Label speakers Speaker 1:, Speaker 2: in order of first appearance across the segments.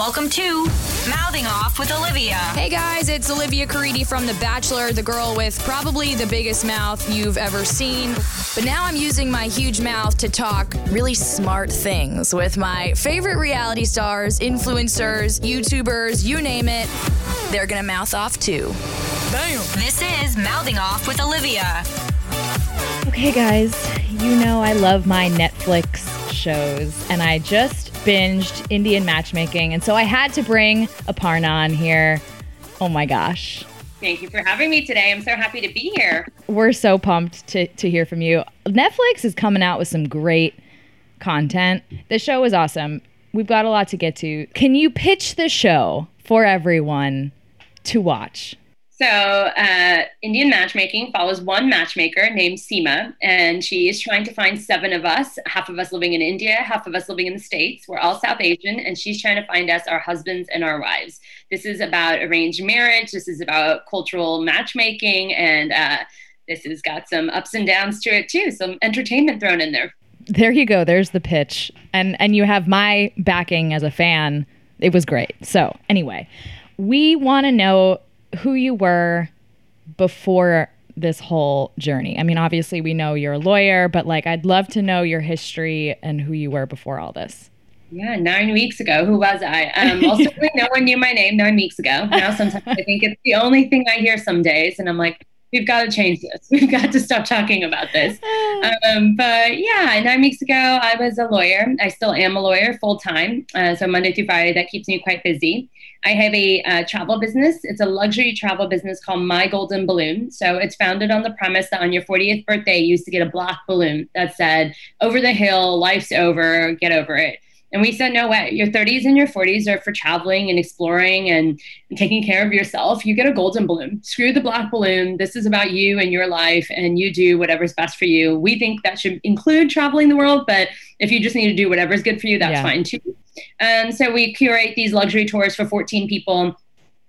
Speaker 1: Welcome to Mouthing Off with Olivia.
Speaker 2: Hey guys, it's Olivia Caridi from The Bachelor, the girl with probably the biggest mouth you've ever seen. But now I'm using my huge mouth to talk really smart things with my favorite reality stars, influencers, YouTubers, you name it. They're gonna mouth off too.
Speaker 1: Bam. This is Mouthing Off with Olivia.
Speaker 3: Okay, guys, you know I love my Netflix shows, and I just binged Indian matchmaking, and so I had to bring Aparna on here. Oh my gosh.
Speaker 4: Thank you for having me today. I'm so happy to be here.
Speaker 3: We're so pumped to, to hear from you. Netflix is coming out with some great content. The show is awesome. We've got a lot to get to. Can you pitch the show for everyone to watch?
Speaker 4: So, uh, Indian matchmaking follows one matchmaker named Seema, and she is trying to find seven of us, half of us living in India, half of us living in the States. We're all South Asian, and she's trying to find us our husbands and our wives. This is about arranged marriage, this is about cultural matchmaking, and uh, this has got some ups and downs to it too, some entertainment thrown in there.
Speaker 3: There you go. There's the pitch. And and you have my backing as a fan. It was great. So, anyway, we want to know who you were before this whole journey. I mean, obviously, we know you're a lawyer, but like, I'd love to know your history and who you were before all this.
Speaker 4: Yeah, nine weeks ago. Who was I? Um, also, no one knew my name nine weeks ago. Now, sometimes I think it's the only thing I hear some days, and I'm like, we've got to change this. We've got to stop talking about this. Um, but yeah, nine weeks ago, I was a lawyer. I still am a lawyer full time. Uh, so Monday through Friday, that keeps me quite busy. I have a uh, travel business. It's a luxury travel business called My Golden Balloon. So it's founded on the premise that on your 40th birthday, you used to get a black balloon that said, over the hill, life's over, get over it. And we said, no way. Your 30s and your 40s are for traveling and exploring and, and, taking care of yourself. You get a golden balloon. Screw the black balloon. This is about you and your life, and you do whatever's best for you. We think that should include traveling the world, but if you just need to do whatever's good for you, that's yeah. fine too. And so we curate these luxury tours for 14 people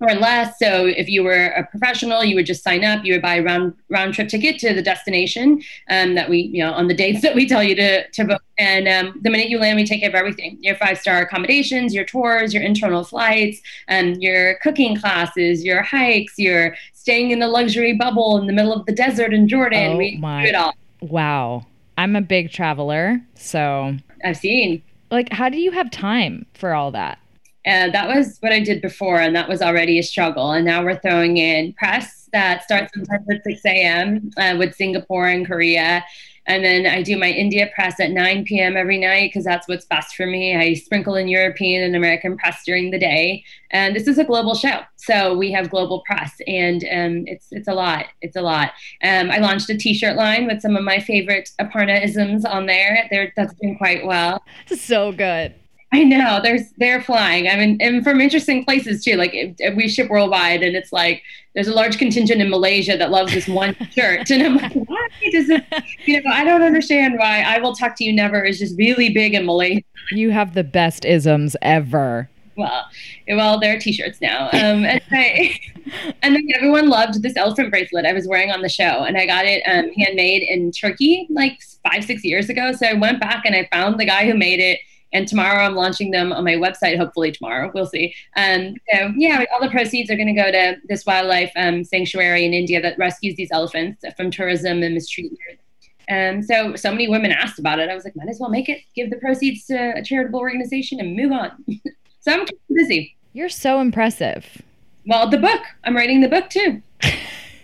Speaker 4: or less. So if you were a professional, you would just sign up. You would buy a round round trip ticket to the destination um, that we, you know, on the dates that we tell you to to book. And um, the minute you land, we take care of everything: your five star accommodations, your tours, your internal flights, um, your cooking classes, your hikes, your staying in the luxury bubble in the middle of the desert in Jordan.
Speaker 3: Oh
Speaker 4: we
Speaker 3: my.
Speaker 4: do it all.
Speaker 3: Wow. I'm a big traveler, so
Speaker 4: I've seen.
Speaker 3: Like, how do you have time for all that?
Speaker 4: And that was what I did before, and that was already a struggle. And now we're throwing in press that starts sometimes at 6 a.m. Uh, with Singapore and Korea. And then I do my India press at 9 p.m. every night because that's what's best for me. I sprinkle in European and American press during the day. And this is a global show. So we have global press and um, it's it's a lot. It's a lot. Um, I launched a t-shirt line with some of my favorite Aparna isms on there. They're, that's been quite well.
Speaker 3: So good.
Speaker 4: I know there's they're flying. I mean, and from interesting places too. Like we ship worldwide, and it's like there's a large contingent in Malaysia that loves this one shirt, and I'm like, why does it? You know, I don't understand why. I will talk to you never is just really big in Malaysia.
Speaker 3: You have the best isms ever.
Speaker 4: Well, well, they're t-shirts now. Um, and, I, and then everyone loved this elephant bracelet I was wearing on the show, and I got it um, handmade in Turkey like five, six years ago. So I went back and I found the guy who made it and tomorrow I'm launching them on my website, hopefully tomorrow. We'll see. Um, so, yeah, all the proceeds are going to go to this wildlife um, sanctuary in India that rescues these elephants from tourism and mistreatment. And so, so many women asked about it. I was like, might as well make it, give the proceeds to a charitable organization and move on. so I'm busy.
Speaker 3: You're so impressive.
Speaker 4: Well, the book, I'm writing the book too.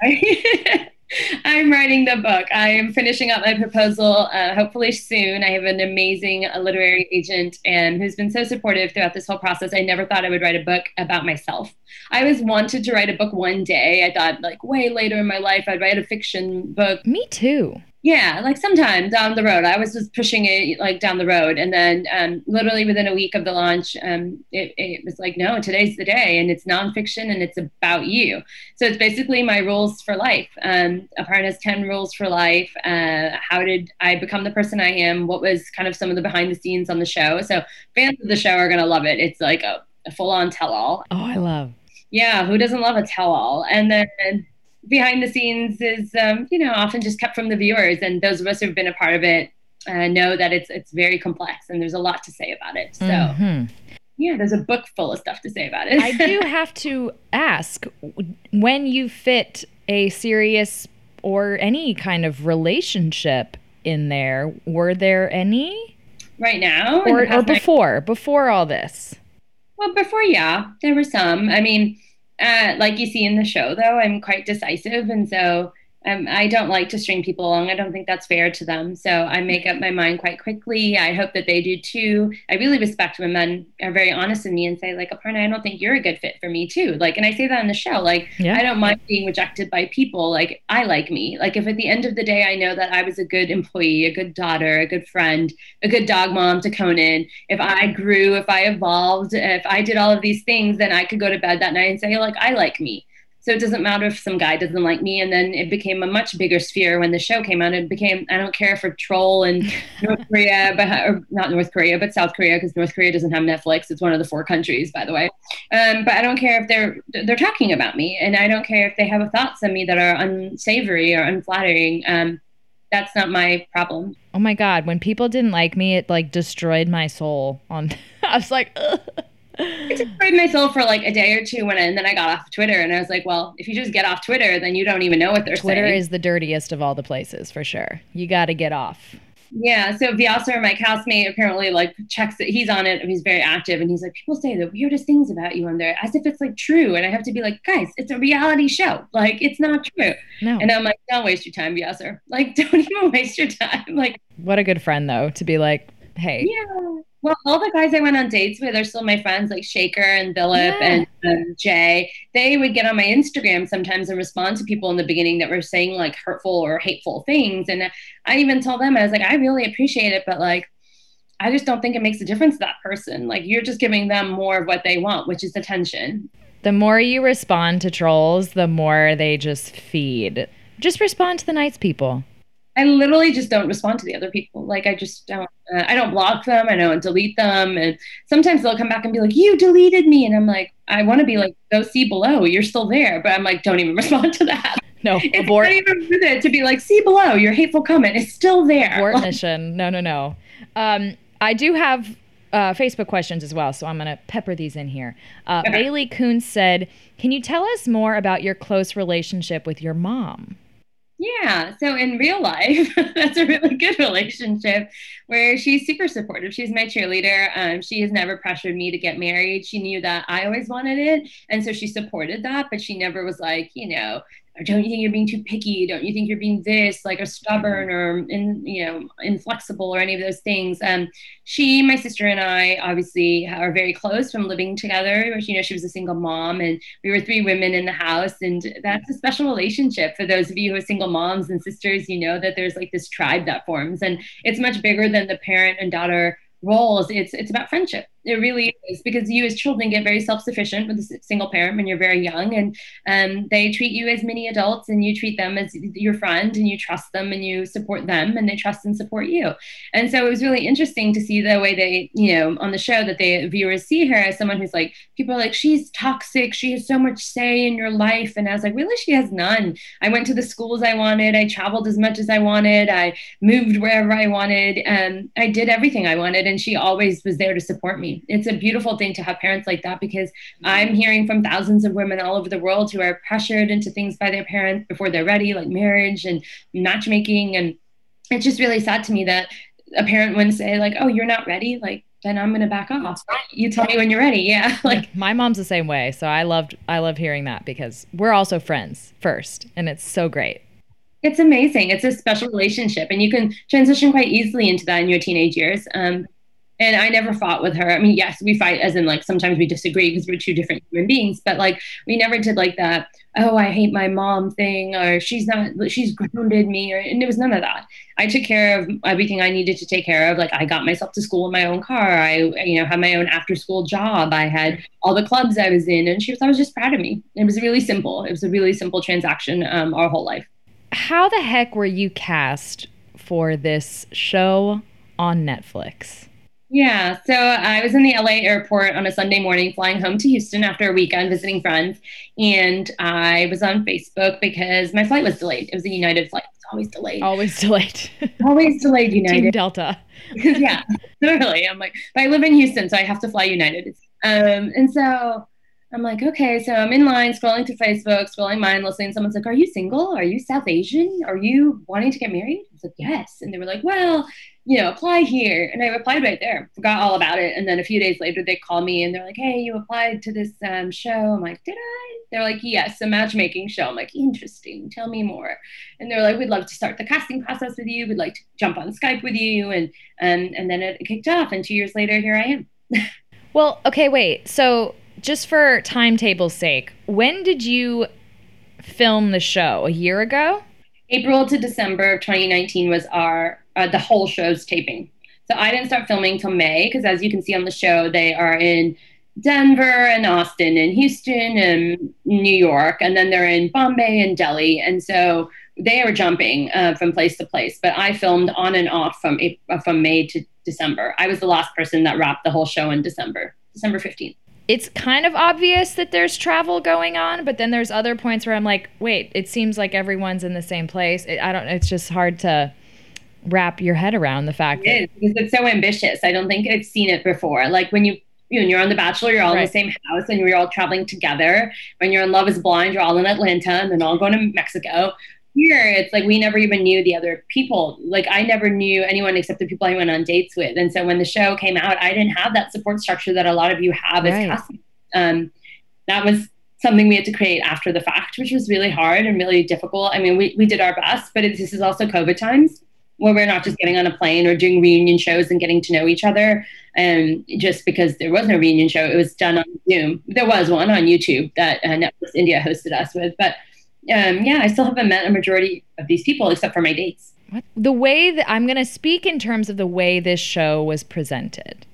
Speaker 4: I'm writing the book. I am finishing up my proposal, uh, hopefully soon. I have an amazing uh, literary agent and who's been so supportive throughout this whole process. I never thought I would write a book about myself. I always wanted to write a book one day. I thought, like, way later in my life, I'd write a fiction book.
Speaker 3: Me too
Speaker 4: yeah like sometime down the road. I was just pushing it like down the road and then um, literally within a week of the launch um, it, it, was like no today's the day and it's nonfiction and it's about you. So it's basically my rules for life um, aparna's 10 rules for life uh, how did i become the person i am what was kind of some of the behind the scenes on the show. So fans of the show are going to love it. It's like a, a full-on tell-all.
Speaker 3: Oh i love.
Speaker 4: Yeah who doesn't love a tell-all? And then behind the scenes is um, you know often just kept from the viewers and those of us who've been a part of it uh, know that it's it's very complex and there's a lot to say about it so
Speaker 3: mm-hmm.
Speaker 4: yeah, there's a book full of stuff to say about it.
Speaker 3: I do have to ask when you fit a serious or any kind of relationship in there, were there any?
Speaker 4: Right now?
Speaker 3: Or, or before, before all this?
Speaker 4: Well, before, yeah, there were some. I mean, uh, like you see in the show, though, I'm quite decisive. And so um, I don't like to string people along. I don't think that's fair to them. So I make up my mind quite quickly. I hope that they do too. I really respect when men are very honest with me and say, like, Aparna, I don't think you're a good fit for me too. Like, and I say that on the show. Like, yeah. I don't mind being rejected by people. Like, I like me. Like, if at the end of the day I know that I was a good employee, a good daughter, a good friend, a good dog mom to Conan, if I grew, if I evolved, if I did all of these things, then I could go to bed that night and say, like, I like me. So it doesn't matter if some guy doesn't like me. And then it became a much bigger sphere when the show came out. It became, I don't care for troll and North Korea, but or not North Korea, but South Korea, because North Korea doesn't have Netflix. It's one of the four countries, by the way. Um, but I don't care if they're they're talking about me, and I don't care if they have thoughts on me that are unsavory or unflattering. Um, that's not my problem.
Speaker 3: Oh my god, when people didn't like me, it like destroyed my soul. On I was like. Ugh.
Speaker 4: I destroyed myself for like a day or two when I, and then I got off Twitter and I was like, well, if you just get off Twitter, then you don't even know what they're
Speaker 3: Twitter
Speaker 4: saying.
Speaker 3: Twitter is the dirtiest of all the places for sure. You got to get off.
Speaker 4: Yeah. So Vyasar, my castmate, apparently like checks that He's on it. He's very active, and he's like, people say the weirdest things about you on there, as if it's like true. And I have to be like, guys, it's a reality show. Like it's not true. No. And I'm like, don't waste your time, Vyasar. Like, don't even waste your time. Like,
Speaker 3: what a good friend though to be like, hey.
Speaker 4: Yeah. Well, all the guys I went on dates with are still my friends, like Shekar and Philip yeah. and um, Jay. They would get on my Instagram sometimes and respond to people in the beginning that were saying like hurtful or hateful things. And I even told them, I was like, I really appreciate it, but like, I just don't think it makes a difference to that person. Like, you're just giving them more of what they want, which is attention.
Speaker 3: The more you respond to trolls, the more they just feed. Just respond to the nice people.
Speaker 4: I literally just don't respond to the other people. Like I just don't. Uh, I don't block them. I don't delete them. And sometimes they'll come back and be like, "You deleted me," and I'm like, I want to be like, "Go see below. You're still there." But I'm like, don't even respond to that.
Speaker 3: No,
Speaker 4: it's abort. not even worth it to be like, "See below. Your hateful comment is still there."
Speaker 3: Abort mission. No, no, no. Um, I do have uh, Facebook questions as well, so I'm going to pepper these in here. Uh, okay. Bailey Coons said, "Can you tell us more about your close relationship with your mom?"
Speaker 4: Yeah. So in real life, that's a really good relationship where she's super supportive. She's my cheerleader. Um, she has never pressured me to get married. She knew that I always wanted it. And so she supported that, but she never was like, you know, don't you think you're being too picky? Don't you think you're being this, like a stubborn or in, you know, inflexible or any of those things? Um, she, my sister, and I obviously are very close from living together. You know, she was a single mom, and we were three women in the house, and that's a special relationship. For those of you who are single moms and sisters, you know that there's like this tribe that forms, and it's much bigger than the parent and daughter roles. It's it's about friendship it really is because you as children get very self-sufficient with a single parent when you're very young and um, they treat you as mini adults and you treat them as your friend and you trust them and you support them and they trust and support you. And so it was really interesting to see the way they you know on the show that the viewers see her as someone who's like people are like she's toxic. She has so much say in your life. And i was like really? She has none. I went to the schools i wanted. I traveled as much as i wanted. I moved wherever i wanted. And i did everything i wanted and she always was there to support me it's a beautiful thing to have parents like that because I'm hearing from thousands of women all over the world who are pressured into things by their parents before they're ready, like marriage and matchmaking. And it's just really sad to me that a parent wouldn't say, like, oh, you're not ready. Like, then I'm gonna back off. You tell me when you're ready. Yeah. Like
Speaker 3: my mom's the same way. So I loved I love hearing that because we're also friends first and it's so great.
Speaker 4: It's amazing. It's a special relationship and you can transition quite easily into that in your teenage years. Um, and I never fought with her. I mean, yes, we fight as in like sometimes we disagree because we're two different human beings, but like we never did like that, oh, I hate my mom thing or she's not, she's grounded me or, and it was none of that. I took care of everything I needed to take care of. Like I got myself to school in my own car. I, you know, had my own after school job. I had all the clubs I was in and she was, I was just proud of me. It was really simple. It was a really simple transaction um, our whole life.
Speaker 3: How the heck were you cast for this show on Netflix?
Speaker 4: Yeah, so I was in the LA airport on a Sunday morning flying home to Houston after a weekend visiting friends. And I was on Facebook because my flight was delayed. It was a United flight. It's always delayed.
Speaker 3: Always delayed.
Speaker 4: always delayed, United.
Speaker 3: Team Delta.
Speaker 4: yeah, literally. I'm like, but I live in Houston, so I have to fly United. Um, and so I'm like, okay, so I'm in line scrolling through Facebook, scrolling mindlessly, and someone's like, Are you single? Are you South Asian? Are you wanting to get married? I was like, Yes. And they were like, Well, you know, apply here. And I replied right there, forgot all about it. And then a few days later, they call me and they're like, Hey, you applied to this um, show. I'm like, Did I? They're like, Yes, a matchmaking show. I'm like, Interesting. Tell me more. And they're like, We'd love to start the casting process with you. We'd like to jump on Skype with you. And and, and then it kicked off. And two years later, here I am.
Speaker 3: well, okay, wait. So just for timetable's sake, when did you film the show? A year ago?
Speaker 4: April to December of 2019 was our uh, the whole show's taping. So I didn't start filming till May because, as you can see on the show, they are in Denver and Austin and Houston and New York, and then they're in Bombay and Delhi, and so they are jumping uh, from place to place. But I filmed on and off from April, from May to December. I was the last person that wrapped the whole show in December, December 15th
Speaker 3: it's kind of obvious that there's travel going on, but then there's other points where I'm like, wait, it seems like everyone's in the same place. It, I don't. It's just hard to wrap your head around the fact
Speaker 4: it that is, because it's so ambitious. I don't think I've seen it before. Like when you you know, you're on The Bachelor, you're all right. in the same house, and you're all traveling together. When you're in Love Is Blind, you're all in Atlanta, and then all going to Mexico. Here, it's like we never even knew the other people. Like I never knew anyone except the people I went on dates with. And so when the show came out, I didn't have that support structure that a lot of you have right. as cast um, that was something we had to create after the fact, which was really hard and really difficult. I mean, we, we did our best, but it, this is also COVID times where we're not just getting on a plane or doing reunion shows and getting to know each other. And um, just because there was no reunion show, it was done on Zoom. There was one on YouTube that uh, Netflix India hosted us with, but um, yeah, I still haven't met a majority of these people except for my dates.
Speaker 3: The way that I'm going to speak in terms of the way this show was presented.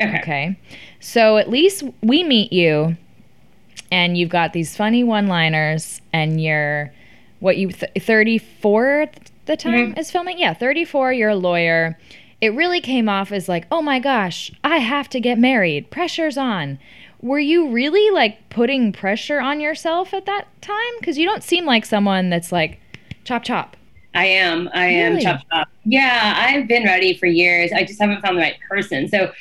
Speaker 4: Okay.
Speaker 3: okay. So at least we meet you and you've got these funny one-liners and you're what you th- 34 at the time mm-hmm. is filming? Yeah, 34, you're a lawyer. It really came off as like, "Oh my gosh, I have to get married. Pressure's on." Were you really like putting pressure on yourself at that time? Cuz you don't seem like someone that's like chop chop.
Speaker 4: I am. I really? am chop chop. Yeah, I've been ready for years. I just haven't found the right person. So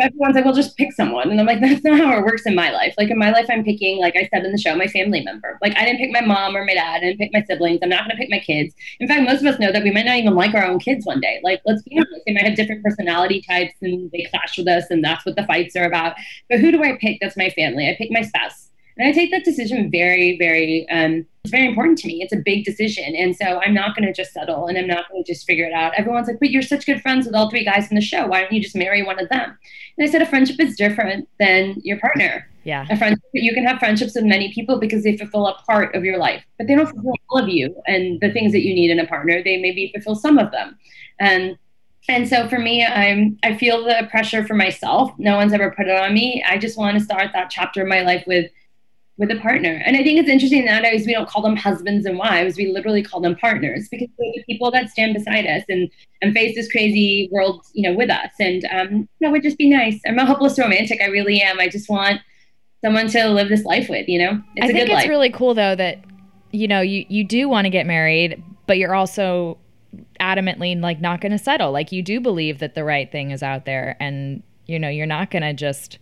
Speaker 4: everyone's like, well, just pick someone. And I'm like, that's not how it works in my life. Like in my life, I'm picking, like I said in the show, my family member. Like I didn't pick my mom or my dad. I didn't pick my siblings. I'm not going to pick my kids. In fact, most of us know that we might not even like our own kids one day. Like, let's be honest, they might have different personality types and they clash with us. And that's what the fights are about. But who do I pick? That's my family. I pick my spouse. And I take that decision very, very, um, it's very important to me. It's a big decision. And so I'm not going to just settle and I'm not going to just figure it out. Everyone's like, but you're such good friends with all three guys in the show. Why don't you just marry one of them? And I said, a friendship is different than your partner.
Speaker 3: Yeah.
Speaker 4: A friendship, you can have friendships with many people because they fulfill a part of your life, but they don't fulfill all of you and the things that you need in a partner. They maybe fulfill some of them. And and so for me, I'm I feel the pressure for myself. No one's ever put it on me. I just want to start that chapter of my life with with a partner. And I think it's interesting nowadays we don't call them husbands and wives. We literally call them partners because they're the people that stand beside us and, and face this crazy world, you know, with us. And um, that would just be nice. I'm a hopeless romantic. I really am. I just want someone to live this life with, you know?
Speaker 3: It's I think it's life. really cool though that, you know, you, you do want to get married, but you're also adamantly like not going to settle. Like you do believe that the right thing is out there and, you know, you're not going to just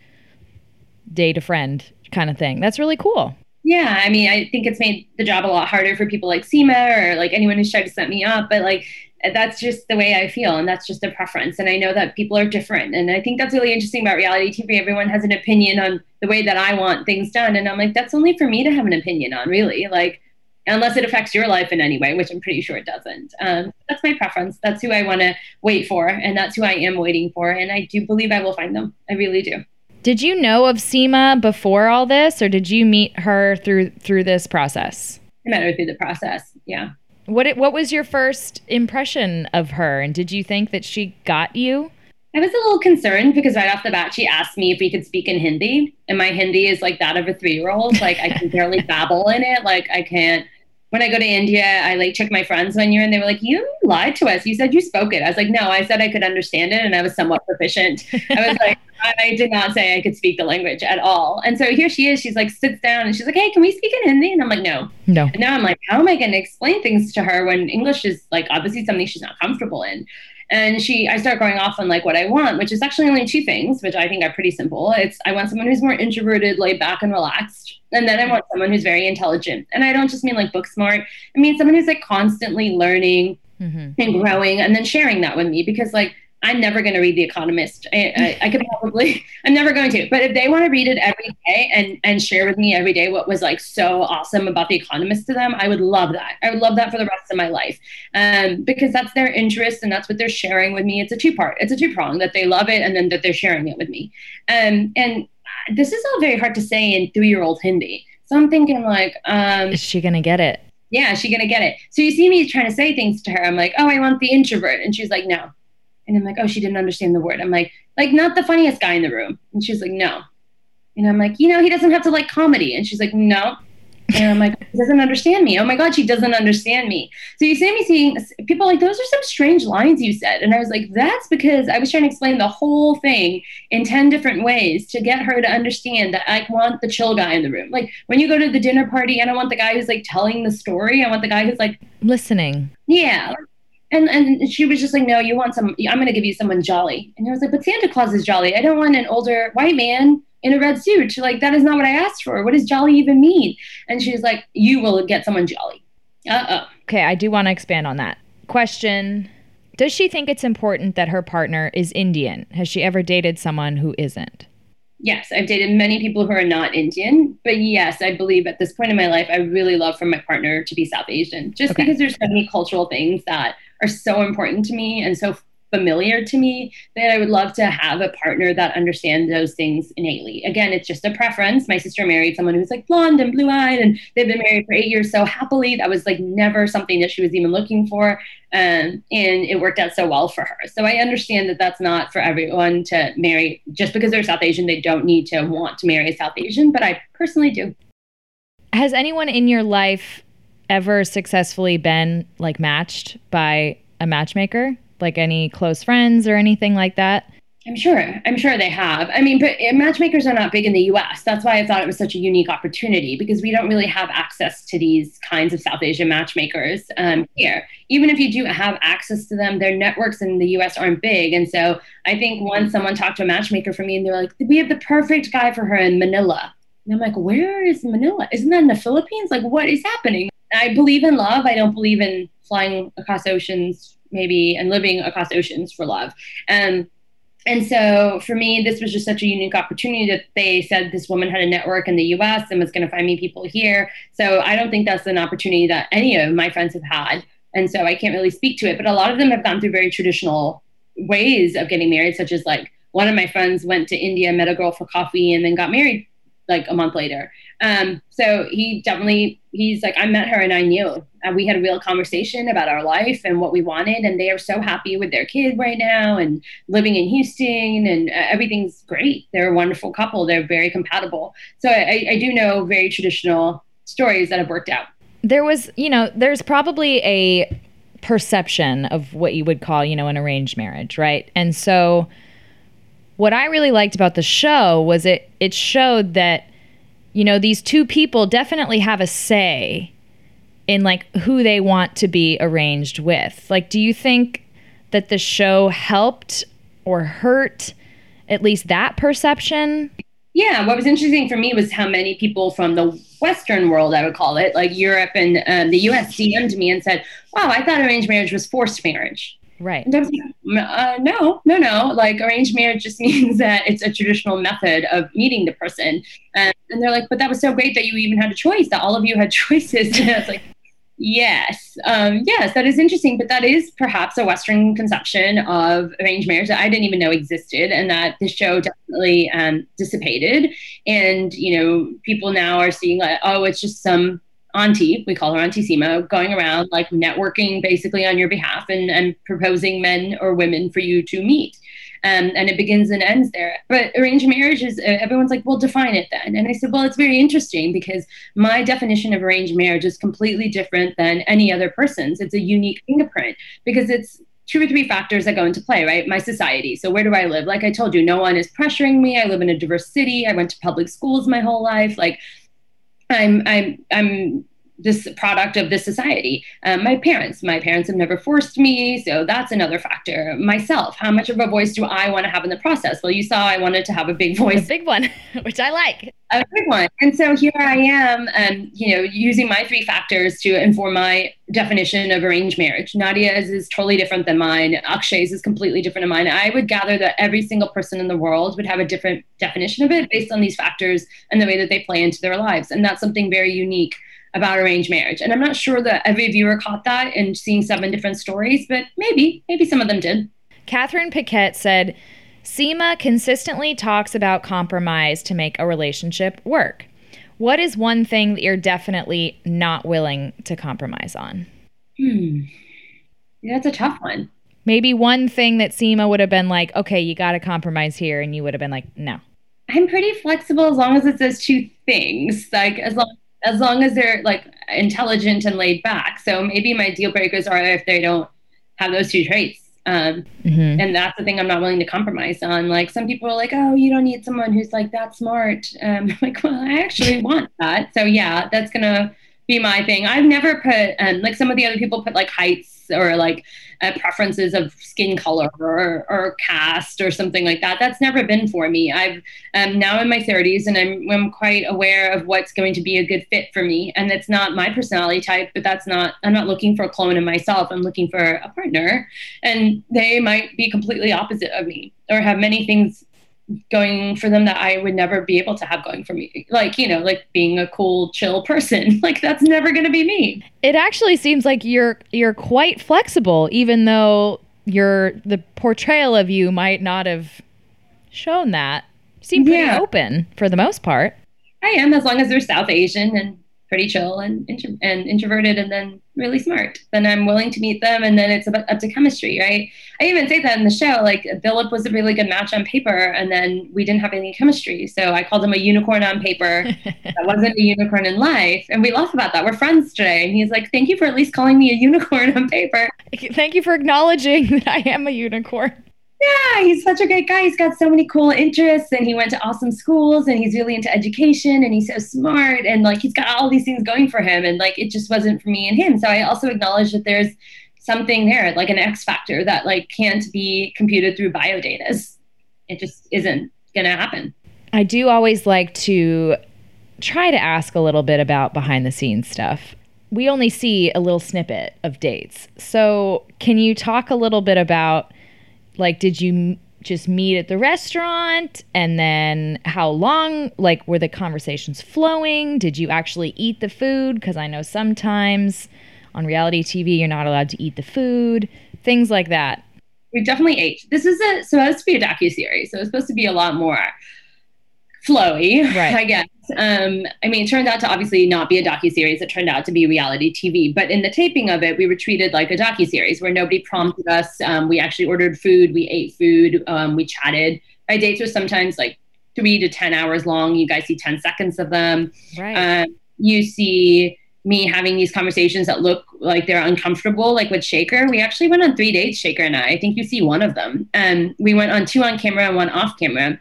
Speaker 3: date a friend kind of thing. That's really cool.
Speaker 4: Yeah, I mean, I think it's made the job a lot harder for people like Seema or like anyone who's tried to set me up, but like that's just the way I feel and that's just a preference. And I know that people are different. And I think that's really interesting about reality TV. Everyone has an opinion on the way that I want things done. And I'm like, that's only for me to have an opinion on, really. Like, unless it affects your life in any way, which I'm pretty sure it doesn't. Um, that's my preference. That's who I want to wait for. And that's who I am waiting for. And I do believe I will find them. I really do.
Speaker 3: Did you know of Seema before all this, or did you meet her through through this process?
Speaker 4: I met her through the process. Yeah.
Speaker 3: What it, what was your first impression of her, and did you think that she got you?
Speaker 4: I was a little concerned because right off the bat she asked me if we could speak in Hindi, and my Hindi is like that of a three year old. Like I can barely babble in it. Like I can't when I go to India, I like check my friends one year and they were like, You lied to us. You said you spoke it. I was like, No, I said I could understand it and I was somewhat proficient. I was like, I did not say I could speak the language at all. And so here she is. She's like, sits down and she's like, Hey, can we speak in Hindi? And I'm like, No.
Speaker 3: No.
Speaker 4: And now I'm like, How am I going to explain things to her when English is like obviously something she's not comfortable in? And she, I start going off on like what I want, which is actually only two things, which I think are pretty simple. It's I want someone who's more introverted, laid back, and relaxed. And then I want someone who's very intelligent. And I don't just mean like book smart. I mean someone who's like constantly learning mm-hmm. and growing and then sharing that with me because like I'm never going to read The Economist. I, I, I, could probably, I'm never going to. But if they want to read it every day and and share with me every day what was like so awesome about The Economist to them, I would love that. I would love that for the rest of my life, um, because that's their interest and that's what they're sharing with me. It's a two part. It's a two prong that they love it and then that they're sharing it with me. Um, and this is all very hard to say in three year old Hindi. So I'm thinking like, um,
Speaker 3: is she gonna get it?
Speaker 4: Yeah, is she gonna get it? So you see me trying to say things to her. I'm like, oh, I want the introvert, and she's like, no and I'm like, oh, she didn't understand the word. I'm like, like not the funniest guy in the room. And she's like, no. And I'm like, you know, he doesn't have to like comedy. And she's like, no. And I'm like, he doesn't understand me. Oh my God, she doesn't understand me. So you see me seeing people like, those are some strange lines you said. And I was like, that's because I was trying to explain the whole thing in 10 different ways to get her to understand that I want the chill guy in the room. Like when you go to the dinner party, I don't want the guy who's like telling the story. I want the guy who's like
Speaker 3: listening.
Speaker 4: Yeah. And and she was just like, no, you want some? I'm going to give you someone jolly. And I was like, but Santa Claus is jolly. I don't want an older white man in a red suit. Like that is not what I asked for. What does jolly even mean? And she's like, you will get someone jolly. Uh oh.
Speaker 3: Okay, I do want to expand on that question. Does she think it's important that her partner is Indian? Has she ever dated someone who isn't?
Speaker 4: Yes, I've dated many people who are not Indian, but yes, I believe at this point in my life, I really love for my partner to be South Asian, just okay. because there's so many cultural things that are so important to me and so familiar to me that I would love to have a partner that understands those things innately. Again, it's just a preference. My sister married someone who's like blonde and blue eyed, and they've been married for eight years so happily. That was like never something that she was even looking for. Um, and it worked out so well for her. So I understand that that's not for everyone to marry. Just because they're South Asian, they don't need to want to marry a South Asian, but I personally do.
Speaker 3: Has anyone in your life ever successfully been like matched by a matchmaker? Like any close friends or anything like that?
Speaker 4: I'm sure. I'm sure they have. I mean, but matchmakers are not big in the US. That's why I thought it was such a unique opportunity because we don't really have access to these kinds of South Asian matchmakers um, here. Even if you do have access to them, their networks in the US aren't big. And so I think once someone talked to a matchmaker for me and they're like, we have the perfect guy for her in Manila. And I'm like, where is Manila? Isn't that in the Philippines? Like, what is happening? I believe in love. I don't believe in flying across oceans, maybe, and living across oceans for love. Um, and so for me, this was just such a unique opportunity that they said this woman had a network in the US and was going to find me people here. So I don't think that's an opportunity that any of my friends have had. And so I can't really speak to it. But a lot of them have gone through very traditional ways of getting married, such as like one of my friends went to India, met a girl for coffee, and then got married like a month later. Um, so he definitely, he's like, I met her and I knew. And we had a real conversation about our life and what we wanted. And they are so happy with their kid right now and living in Houston and uh, everything's great. They're a wonderful couple. They're very compatible. So I, I do know very traditional stories that have worked out.
Speaker 3: There was, you know, there's probably a perception of what you would call, you know, an arranged marriage, right? And so, what I really liked about the show was it it showed that you know these two people definitely have a say in like who they want to be arranged with. Like do you think that the show helped or hurt at least that perception?
Speaker 4: Yeah, what was interesting for me was how many people from the Western world, I would call it, like Europe and um, the US, DM'd me and said, "Wow, I thought arranged marriage was forced marriage."
Speaker 3: Right.
Speaker 4: Like, uh, no, no, no. Like arranged marriage just means that it's a traditional method of meeting the person. And, and they're like, but that was so great that you even had a choice, that all of you had choices. And I was like, yes, um, yes, that is interesting. But that is perhaps a Western conception of arranged marriage that I didn't even know existed and that the show definitely um, dissipated. And, you know, people now are seeing like, oh, it's just some auntie, we call her Auntie Seema, going around like networking basically on your behalf and, and proposing men or women for you to meet. Um, and it begins and ends there. But arranged marriage is, uh, everyone's like, well, define it then. And I said, well, it's very interesting because my definition of arranged marriage is completely different than any other person's. It's a unique fingerprint because it's two or three factors that go into play, right? My society. So where do I live? Like I told you, no one is pressuring me. I live in a diverse city. I went to public schools my whole life. Like I'm I'm I'm this product of this society. Um, my parents, my parents have never forced me, so that's another factor. Myself, how much of a voice do I want to have in the process? Well, you saw I wanted to have a big voice,
Speaker 3: a big one, which I like.
Speaker 4: A big one. And so here I am, um, you know, using my three factors to inform my definition of arranged marriage. Nadia's is totally different than mine. Akshay's is completely different than mine. I would gather that every single person in the world would have a different definition of it based on these factors and the way that they play into their lives. And that's something very unique about arranged marriage. And I'm not sure that every viewer caught that in seeing seven different stories, but maybe, maybe some of them did.
Speaker 3: Catherine Paquette said, Seema consistently talks about compromise to make a relationship work. What is one thing that you're definitely not willing to compromise on?
Speaker 4: Hmm. That's a tough one.
Speaker 3: Maybe one thing that Seema would have been like, okay, you got to compromise here. And you would have been like, no.
Speaker 4: I'm pretty flexible as long as it says two things. Like, as long as long as they're like intelligent and laid back. So maybe my deal breakers are if they don't have those two traits. Um, mm-hmm. And that's the thing I'm not willing to compromise on. Like some people are like, oh, you don't need someone who's like that smart. Um, like, well, I actually want that. So yeah, that's gonna be my thing. I've never put um, like some of the other people put like heights or like uh, preferences of skin color or, or caste or something like that. That's never been for me. I've um, now in my 30s and I'm, I'm quite aware of what's going to be a good fit for me. And it's not my personality type, but that's not, I'm not looking for a clone of myself. I'm looking for a partner. And they might be completely opposite of me or have many things going for them that I would never be able to have going for me. Like, you know, like being a cool, chill person. Like that's never going to be me.
Speaker 3: It actually seems like you're you're quite flexible even though your the portrayal of you might not have shown that. seem pretty yeah. open for the most part.
Speaker 4: I am as long as they're South Asian and pretty chill and intro- and introverted and then really smart. Then i'm willing to meet them and then it's about, up to chemistry right? I even say that in the show like philip was a really good match on paper and then we didn't have any chemistry. So i called him a unicorn on paper. That wasn't a unicorn in life and we laugh about that. We're friends today. And he's like thank you for at least calling me a unicorn on paper.
Speaker 3: Thank you for acknowledging that i am a unicorn
Speaker 4: yeah, he's such a great guy. He's got so many cool interests and he went to awesome schools and he's really into education and he's so smart and like he's got all these things going for him and like it just wasn't for me and him. So I also acknowledge that there's something there, like an X factor that like can't be computed through biodata. It just isn't gonna happen.
Speaker 3: I do always like to try to ask a little bit about behind the scenes stuff. We only see a little snippet of dates. So, can you talk a little bit about like, did you just meet at the restaurant? And then how long? Like, were the conversations flowing? Did you actually eat the food? Because I know sometimes on reality TV, you're not allowed to eat the food, things like that.
Speaker 4: We definitely ate. This is a supposed to be a docu series, so it's supposed to be a lot more flowy, right. I guess. Um, I mean, it turned out to obviously not be a docu series. It turned out to be reality TV. But in the taping of it, we were treated like a docu series where nobody prompted us. Um, we actually ordered food. We ate food. Um, we chatted. My dates were sometimes like three to ten hours long. You guys see ten seconds of them. Right. Um, you see me having these conversations that look like they're uncomfortable, like with Shekar. We actually went on three dates, Shekar and I. I think you see one of them. And we went on two on camera and one off camera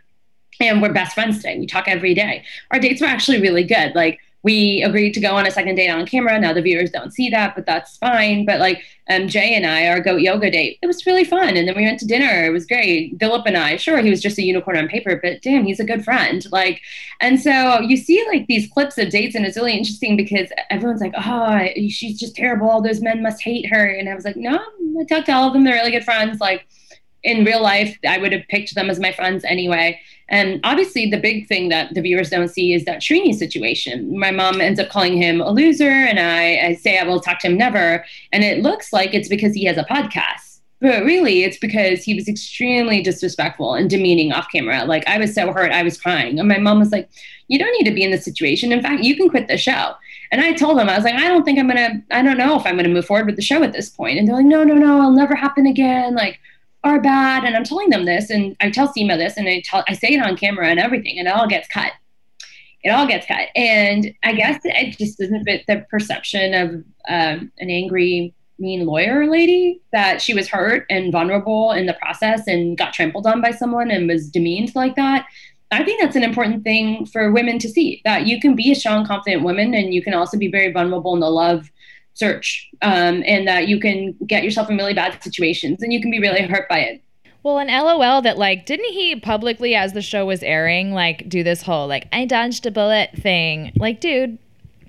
Speaker 4: and we're best friends today. We talk every day. Our dates were actually really good. Like we agreed to go on a second date on camera. Now the viewers don't see that, but that's fine. But like um, Jay and I, our goat yoga date, it was really fun. And then we went to dinner. It was great. Philip and I, sure, he was just a unicorn on paper, but damn, he's a good friend. Like, and so you see like these clips of dates, and it's really interesting because everyone's like, oh, she's just terrible. All those men must hate her. And I was like, no, I talked to all of them. They're really good friends. Like in real life, I would have picked them as my friends anyway. And obviously, the big thing that the viewers don't see is that Srini situation. My mom ends up calling him a loser, and I, I say I will talk to him never. And it looks like it's because he has a podcast. But really, it's because he was extremely disrespectful and demeaning off camera. Like, I was so hurt, I was crying. And my mom was like, You don't need to be in this situation. In fact, you can quit the show. And I told them, I was like, I don't think I'm going to, I don't know if I'm going to move forward with the show at this point. And they're like, No, no, no, it'll never happen again. Like, are bad. And I'm telling them this, and I tell Seema this, and I tell I say it on camera and everything, and it all gets cut. It all gets cut, and I guess it just doesn't fit the perception of um, an angry, mean lawyer lady that she was hurt and vulnerable in the process and got trampled on by someone and was demeaned like that. I think that's an important thing for women to see that you can be a strong, confident woman and you can also be very vulnerable in the love search um, and that you can get yourself in really bad situations and you can be really hurt by it.
Speaker 3: Well, and LOL that like didn't he publicly as the show was airing like do this whole like I dodged a bullet thing. Like, dude,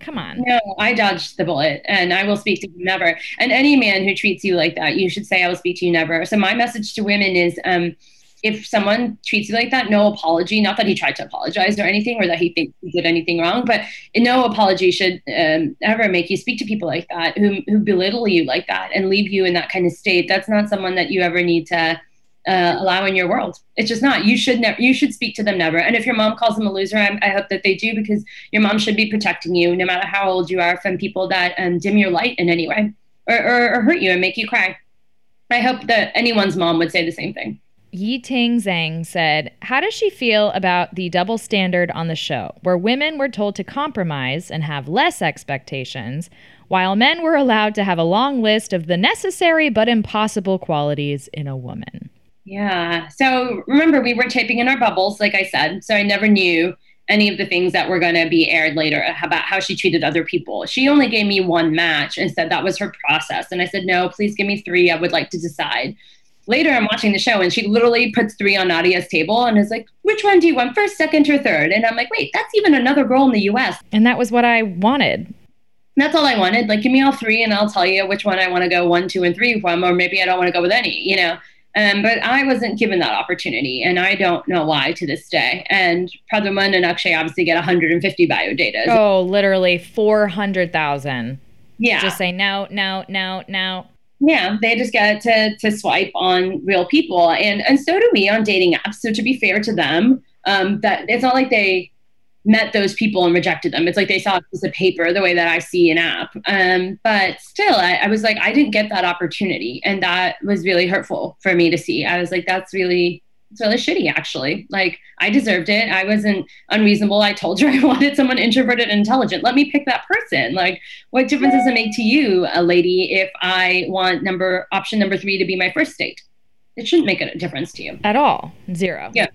Speaker 3: come on.
Speaker 4: No, I dodged the bullet and I will speak to you never. And any man who treats you like that, you should say I will speak to you never. So my message to women is um if someone treats you like that, no apology. Not that he tried to apologize or anything, or that he thinks he did anything wrong, but no apology should um, ever make you speak to people like that, who who belittle you like that and leave you in that kind of state. That's not someone that you ever need to uh, allow in your world. It's just not. You should never. You should speak to them never. And if your mom calls them a loser, I, I hope that they do because your mom should be protecting you, no matter how old you are, from people that um, dim your light in any way or, or, or hurt you and make you cry. I hope that anyone's mom would say the same thing.
Speaker 3: Yi Ting Zhang said, How does she feel about the double standard on the show, where women were told to compromise and have less expectations, while men were allowed to have a long list of the necessary but impossible qualities in a woman?
Speaker 4: Yeah. So remember, we were taping in our bubbles, like I said. So I never knew any of the things that were going to be aired later about how she treated other people. She only gave me one match and said that was her process. And I said, no, please give me three. I would like to decide later I'm watching the show and she literally puts three on Nadia's table and is like, which one do you want first, second, or third? And I'm like, wait, that's even another girl in the US.
Speaker 3: And that was what I wanted.
Speaker 4: That's all I wanted. Like, give me all three and I'll tell you which one I want to go one, two, and three from, or maybe I don't want to go with any, you know? Um, but I wasn't given that opportunity, and I don't know why to this day. And Pradhyuman and Akshay obviously get 150 bio data.
Speaker 3: Oh, literally 400,000.
Speaker 4: Yeah.
Speaker 3: Just say no, no, no, no
Speaker 4: yeah they just get to to swipe on real people. And and so do we on dating apps. So to be fair to them um that it's not like they met those people and rejected them. It's like they saw a piece of paper the way that i see an app. Um but still I, I was like i didn't get that opportunity. And that was really hurtful for me to see. I was like that's really it's really shitty actually. Like i deserved it. I wasn't unreasonable. I told you i wanted someone introverted and intelligent. Let me pick that person. Like what difference does it make to you a lady if i want number option number three to be my first date? It shouldn't make a difference to you.
Speaker 3: At all. Zero.
Speaker 4: Yeah.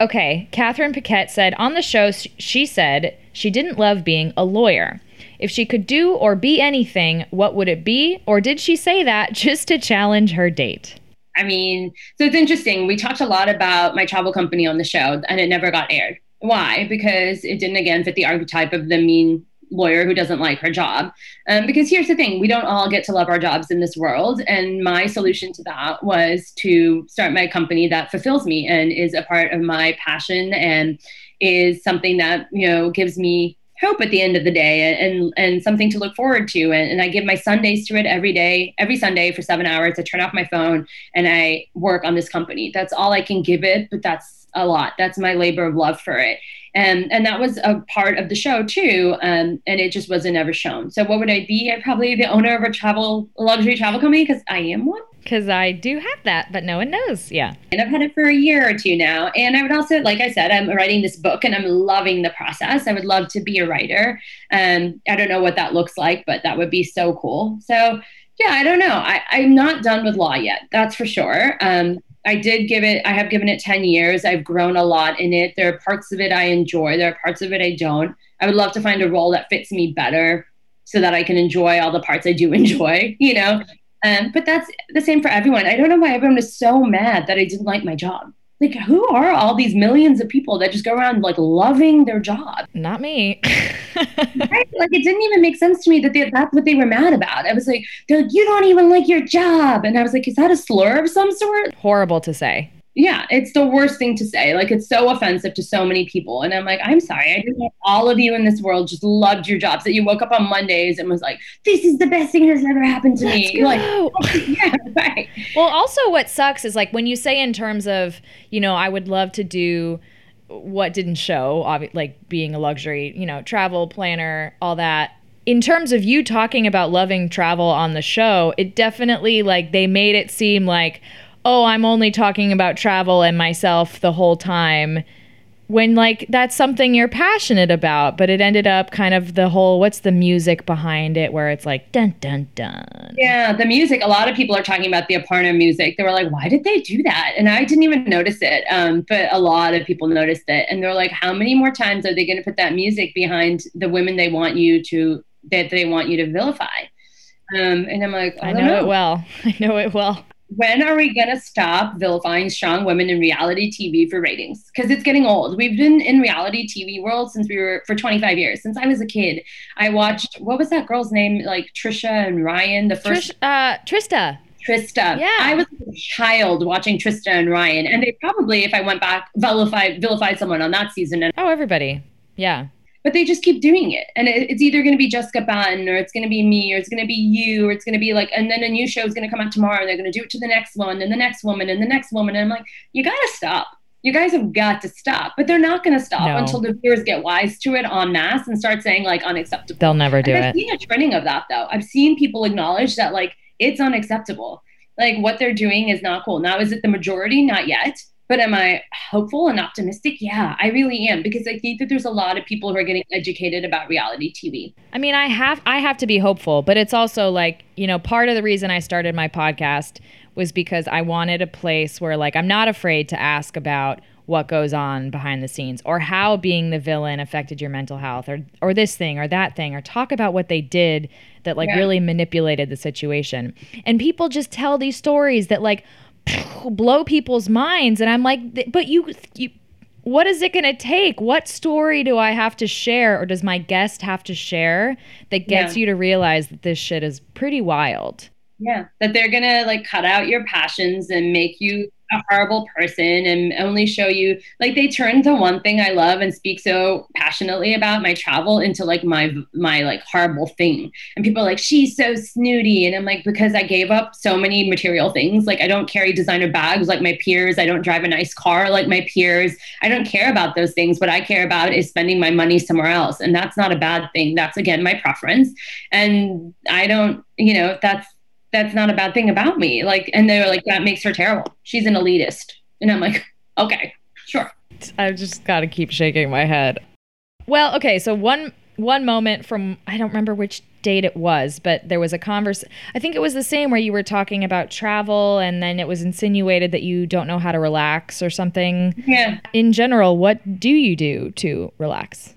Speaker 3: Okay. Catherine paquette said on the show she said she didn't love being a lawyer. If she could do or be anything what would it be? Or did she say that just to challenge her date
Speaker 4: I mean, so it's interesting. We talked a lot about my travel company on the show, and it never got aired. Why? Because it didn't, again, fit the archetype of the mean lawyer who doesn't like her job. Um, because here's the thing we don't all get to love our jobs in this world. And my solution to that was to start my company that fulfills me and is a part of my passion and is something that, you know, gives me hope at the end of the day and and something to look forward to. And, and i give my sundays to it every day every sunday for seven hours. I turn off my phone and i work on this company. That's all i can give it but that's a lot. That's my labor of love for it. And and that was a part of the show too um, and it just wasn't ever shown. So what would i be? I'm probably the owner of a travel luxury travel company because i am one
Speaker 3: because I do have that, but no one knows. Yeah.
Speaker 4: And I've had it for a year or two now. And I would also, like I said, I'm writing this book and I'm loving the process. I would love to be a writer. Um, I don't know what that looks like, but that would be so cool. So, yeah, I don't know. I, I'm not done with law yet. That's for sure. Um, I did give it, I have given it 10 years. I've grown a lot in it. There are parts of it I enjoy, there are parts of it I don't. I would love to find a role that fits me better so that I can enjoy all the parts I do enjoy, you know? Um, but that's the same for everyone. I don't know why everyone is so mad that I didn't like my job. Like, who are all these millions of people that just go around like loving their job?
Speaker 3: Not me.
Speaker 4: right? Like, it didn't even make sense to me that they, that's what they were mad about. I was like, like, you don't even like your job. And I was like, is that a slur of some sort?
Speaker 3: Horrible to say
Speaker 4: yeah, it's the worst thing to say. Like it's so offensive to so many people. And I'm like, I'm sorry. I just want all of you in this world just loved your jobs. That you woke up on Mondays and was like, this is the best thing that's ever happened to me. You're like, oh, yeah, right.
Speaker 3: Well, also what sucks is like when you say in terms of, you know, I would love to do what didn't show, like being a luxury, you know, travel planner, all that in terms of you talking about loving travel on the show, it definitely like they made it seem like, oh, I'm only talking about travel and myself the whole time. when like that's something you're passionate about but it ended up kind of the whole what's the music behind it where it's like dun dun dun
Speaker 4: Yeah, the music. A lot of people are talking about the Aparna music. They were like, "Why did they do that?" And I didn't even notice it. Um, but a lot of people noticed it, and they're like, "How many more times are they going to put that music behind the women they want you to that they want you to vilify?" Um, and I'm like, I,
Speaker 3: i
Speaker 4: don't
Speaker 3: know it well i know it well
Speaker 4: when are we going to stop vilifying strong women in reality TV for ratings? Because it's getting old. We've been in reality TV world since we were for 25 years. Since I was a kid, I watched what was that girl's name? Like Trisha and Ryan, the first
Speaker 3: Trish, uh, trista
Speaker 4: Trista.
Speaker 3: Yeah.
Speaker 4: I was a child watching Trista and Ryan, and they probably, if I went back, vilified vilified someone on that season. And
Speaker 3: oh everybody yeah
Speaker 4: but they just keep doing it, and it, it's either going to be Jessica Batten, or it's going to be me, or it's going to be you, or it's going to be like, and then a new show is going to come out tomorrow, and they're going to do it to the next one, and the next woman, and the next woman, and I'm like, you got to stop. You guys have got to stop, but they're not going to stop
Speaker 3: No.
Speaker 4: until the viewers get wise to it en masse and start saying like unacceptable.
Speaker 3: they'll never do
Speaker 4: And I've
Speaker 3: it
Speaker 4: seen a trending of that though. I've seen people acknowledge that like it's unacceptable. Like what they're doing is not cool. Now, is it the majority? Not yet. But am I hopeful and optimistic? Yeah, I really am because I think that there's a lot of people who are getting educated about reality TV.
Speaker 3: I mean, I have I have to be hopeful, but it's also like, you know, part of the reason I started my podcast was because I wanted a place where like I'm not afraid to ask about what goes on behind the scenes or how being the villain affected your mental health or or this thing or that thing or talk about what they did that like
Speaker 4: Yeah.
Speaker 3: really manipulated the situation. And people just tell these stories that like blow people's minds and I'm like but you you what is it going to take? What story do I have to share or does my guest have to share that gets
Speaker 4: Yeah.
Speaker 3: you to realize that this shit is pretty wild?
Speaker 4: Yeah, that they're gonna like cut out your passions and make you a horrible person and only show you like they turned the one thing I love and speak so passionately about my travel into like my my like horrible thing. And people are like, she's so snooty. And I'm like, because I gave up so many material things. Like I don't carry designer bags like my peers. I don't drive a nice car like my peers. I don't care about those things. What I care about is spending my money somewhere else. And that's not a bad thing. That's again my preference. And I don't, you know, that's that's not a bad thing about me. Like, and they're like, that makes her terrible. She's an elitist. And I'm like, okay, sure.
Speaker 3: I've just got to keep shaking my head. Well, okay, so one one moment from I don't remember which date it was, but there was a converse. I think it was the same where you were talking about travel, and then it was insinuated that you don't know how to relax or something.
Speaker 4: Yeah.
Speaker 3: In general, what do you do to relax?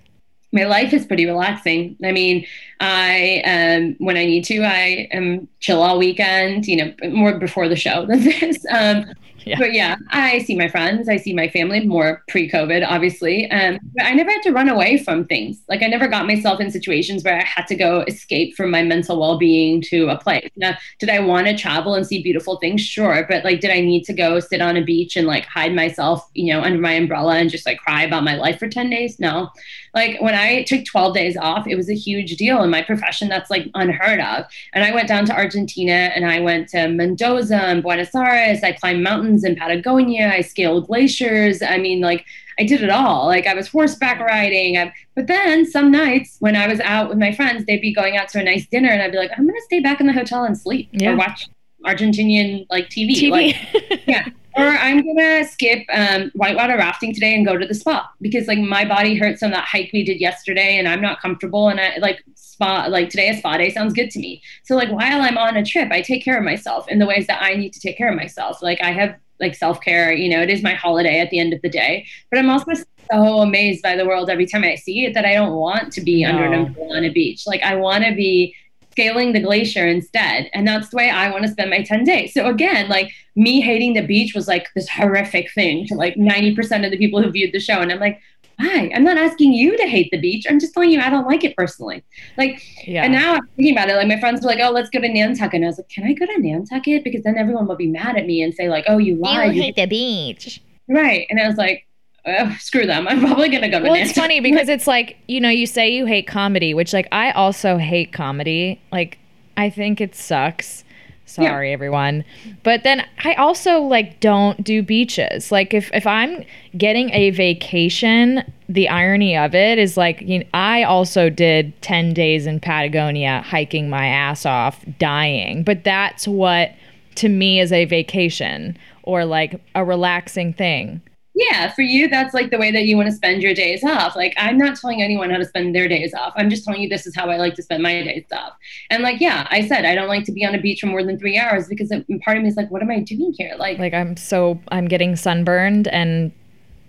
Speaker 4: My life is pretty relaxing. I mean, I um when I need to, I am chill all weekend, you know, more before the show than this. Um
Speaker 3: Yeah.
Speaker 4: But yeah, I see my friends, I see my family more pre-COVID, obviously. Um, but I never had to run away from things. Like I never got myself in situations where I had to go escape from my mental well-being to a place. Now, did I want to travel and see beautiful things? Sure, but like, did I need to go sit on a beach and like hide myself, you know, under my umbrella and just like cry about my life for ten days? No. Like when I took twelve days off, it was a huge deal in my profession. That's like unheard of. And I went down to Argentina and I went to Mendoza and Buenos Aires. I climbed mountains in Patagonia. I scaled glaciers. I mean, like, I did it all. Like, I was horseback riding. I, but then some nights when I was out with my friends, they'd be going out to a nice dinner and I'd be like, I'm going to stay back in the hotel and sleep
Speaker 3: Yeah.
Speaker 4: or watch Argentinian like TV.
Speaker 3: TV.
Speaker 4: Like, yeah. Or I'm gonna skip um, whitewater rafting today and go to the spa because like my body hurts on that hike we did yesterday and I'm not comfortable and I like spa like today a spa day sounds good to me. So like while I'm on a trip, I take care of myself in the ways that I need to take care of myself. Like I have like self care. You know, it is my holiday at the end of the day, but I'm also so amazed by the world every time I see it that I don't want to be under an
Speaker 3: No.
Speaker 4: umbrella on a beach. Like I want to be scaling the glacier instead. And that's the way I want to spend my 10 days. So again, like me hating the beach was like this horrific thing to like 90% of the people who viewed the show. And I'm like, why? I'm not asking you to hate the beach. I'm just telling you I don't like it personally. Like,
Speaker 3: yeah.
Speaker 4: and now I'm thinking about it. Like my friends were like, "Oh, let's go to Nantucket," and I was like, "Can I go to Nantucket?" Because then everyone will be mad at me and say like, "Oh, you lied." You hate
Speaker 3: the beach.
Speaker 4: right? And I was like, oh, "Screw them. I'm probably gonna go to
Speaker 3: Well,
Speaker 4: Nantucket."
Speaker 3: it's funny because it's like, you know, you say you hate comedy, which like I also hate comedy. Like I think it sucks. Sorry everyone. But then I also like don't do beaches. Like if if I'm getting a vacation, the irony of it is like you know, I also did 10 days in Patagonia hiking my ass off, dying. But that's what to me is a vacation or like a relaxing thing.
Speaker 4: Yeah, for you, that's like the way that you want to spend your days off. Like, I'm not telling anyone how to spend their days off. I'm just telling you this is how I like to spend my days off. And like, yeah, I said I don't like to be on a beach for more than three hours because it, part of me is like, what am I doing here? Like,
Speaker 3: Like I'm so I'm getting sunburned and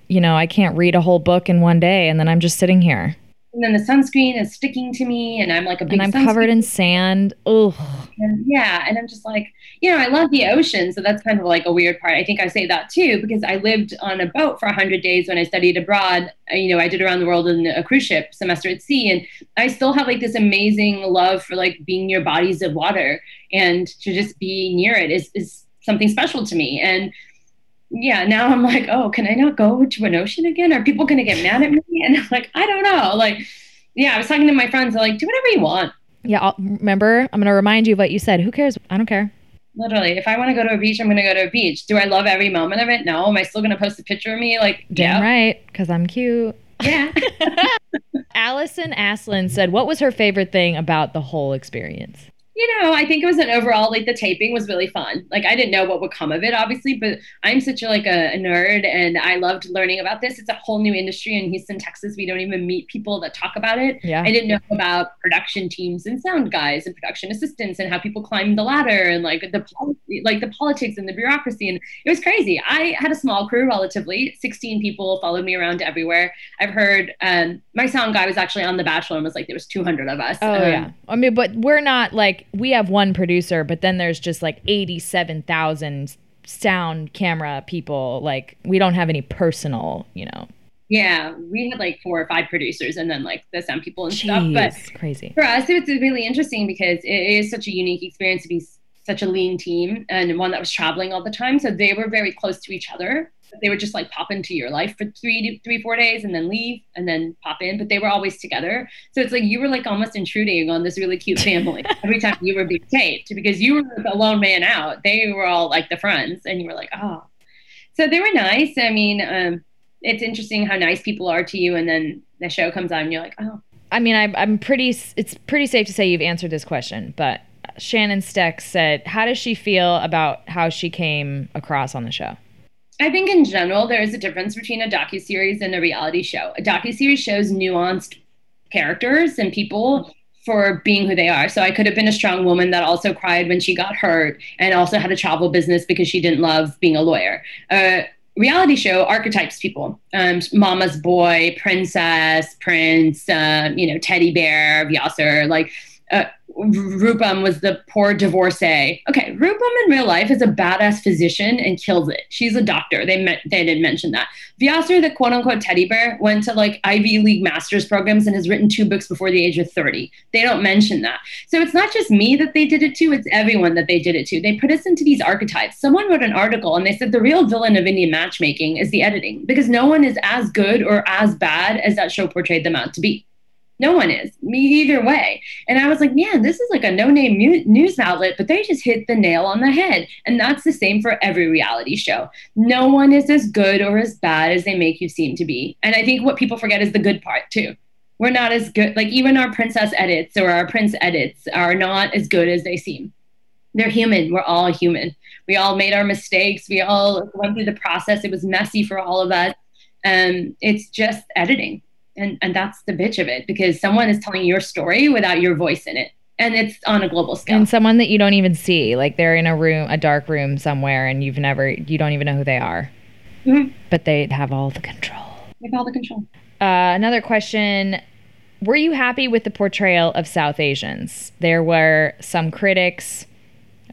Speaker 3: you know, I can't read a whole book in one day and then I'm just sitting here.
Speaker 4: And then the sunscreen is sticking to me, and I'm like a big
Speaker 3: And I'm covered in sand.
Speaker 4: Oh. Yeah, and I'm just like, you know, I love the ocean, so that's kind of like a weird part. I think I say that too because I lived on a boat for 100 days when I studied abroad. You know, I did around the world in a cruise ship semester at sea, and I still have like this amazing love for like being near bodies of water and to just be near it is is something special to me. And yeah, now I'm like, oh, can I not go to an ocean again? Are people going to get mad at me? And I'm like, I don't know. Like, yeah, I was talking to my friends. They're like, do whatever you want.
Speaker 3: Yeah, I'll, remember, I'm going to remind you of what you said. Who cares? I don't care.
Speaker 4: Literally, if I want to go to a beach, I'm going to go to a beach. Do I love every moment of it? No. Am I still going to post a picture of me? Like,
Speaker 3: Damn
Speaker 4: yeah,
Speaker 3: right, because I'm cute.
Speaker 4: yeah.
Speaker 3: Allison Aslin said, What was her favorite thing about the whole experience?
Speaker 4: You know, I think it was an overall like the taping was really fun. Like I didn't know what would come of it, obviously, but I'm such a like a, a, nerd, and I loved learning about this. It's a whole new industry in Houston, Texas. We don't even meet people that talk about it.
Speaker 3: Yeah.
Speaker 4: I didn't know about production teams and sound guys and production assistants and how people climb the ladder and like the like the politics and the bureaucracy, and it was crazy. I had a small crew, relatively, 16 people followed me around everywhere. I've heard um, my sound guy was actually on The Bachelor and was like there was 200 of us.
Speaker 3: Oh
Speaker 4: um,
Speaker 3: yeah. I mean, but we're not like we have one producer, but then there's just like eighty-seven thousand sound camera people. Like we don't have any personal, you know.
Speaker 4: Yeah, we had like four or five producers and then like the sound people and
Speaker 3: Jeez,
Speaker 4: stuff. But
Speaker 3: crazy.
Speaker 4: for us, it's really interesting because it is such a unique experience to be such a lean team and one that was traveling all the time. So they were very close to each other. They would just like pop into your life for three, three, four days and then leave and then pop in. But they were always together. So it's like you were like almost intruding on this really cute family every time you were being taped because you were the lone man out. They were all like the friends, and you were like, oh. So they were nice. I mean, um, it's interesting how nice people are to you, and then the show comes on, and you're like, oh.
Speaker 3: I mean, I, I'm pretty. It's pretty safe to say you've answered this question, but Shannon Steck said, "How does she feel about how she came across on the show?"
Speaker 4: I think in general there is a difference between a docu series and a reality show. A docu series shows nuanced characters and people for being who they are. So I could have been a strong woman that also cried when she got hurt and also had a travel business because she didn't love being a lawyer. Uh, reality show archetypes people um, mama's boy princess prince uh, you know teddy bear vyasar like uh, Rupam was the poor divorcee. Okay, Rupam in real life is a badass physician and kills it. She's a doctor. They met, they didn't mention that. Vyasar, the quote unquote teddy bear, went to like Ivy League master's programs and has written two books before the age of 30. They don't mention that. So it's not just me that they did it to, it's everyone that they did it to. They put us into these archetypes. Someone wrote an article and they said the real villain of Indian matchmaking is the editing because no one is as good or as bad as that show portrayed them out to be. No one is. Me either way. And I was like, man, this is like a no name news outlet, but they just hit the nail on the head. And that's the same for every reality show. No one is as good or as bad as they make you seem to be. And I think what people forget is the good part too. We're not as good, like even our princess edits or our prince edits are not as good as they seem. They're human. We're all human. We all made our mistakes. We all went through the process. It was messy for all of us. Um, it's just editing and and that's the bitch of it because someone is telling your story without your voice in it and it's on a global scale.
Speaker 3: And someone that you don't even see like they're in a room a dark room somewhere and you've never you don't even know who they are.
Speaker 4: Mm-hmm.
Speaker 3: but they have all the control.
Speaker 4: They have all the control.
Speaker 3: Uh, another question. Were you happy with the portrayal of south asians? There were some critics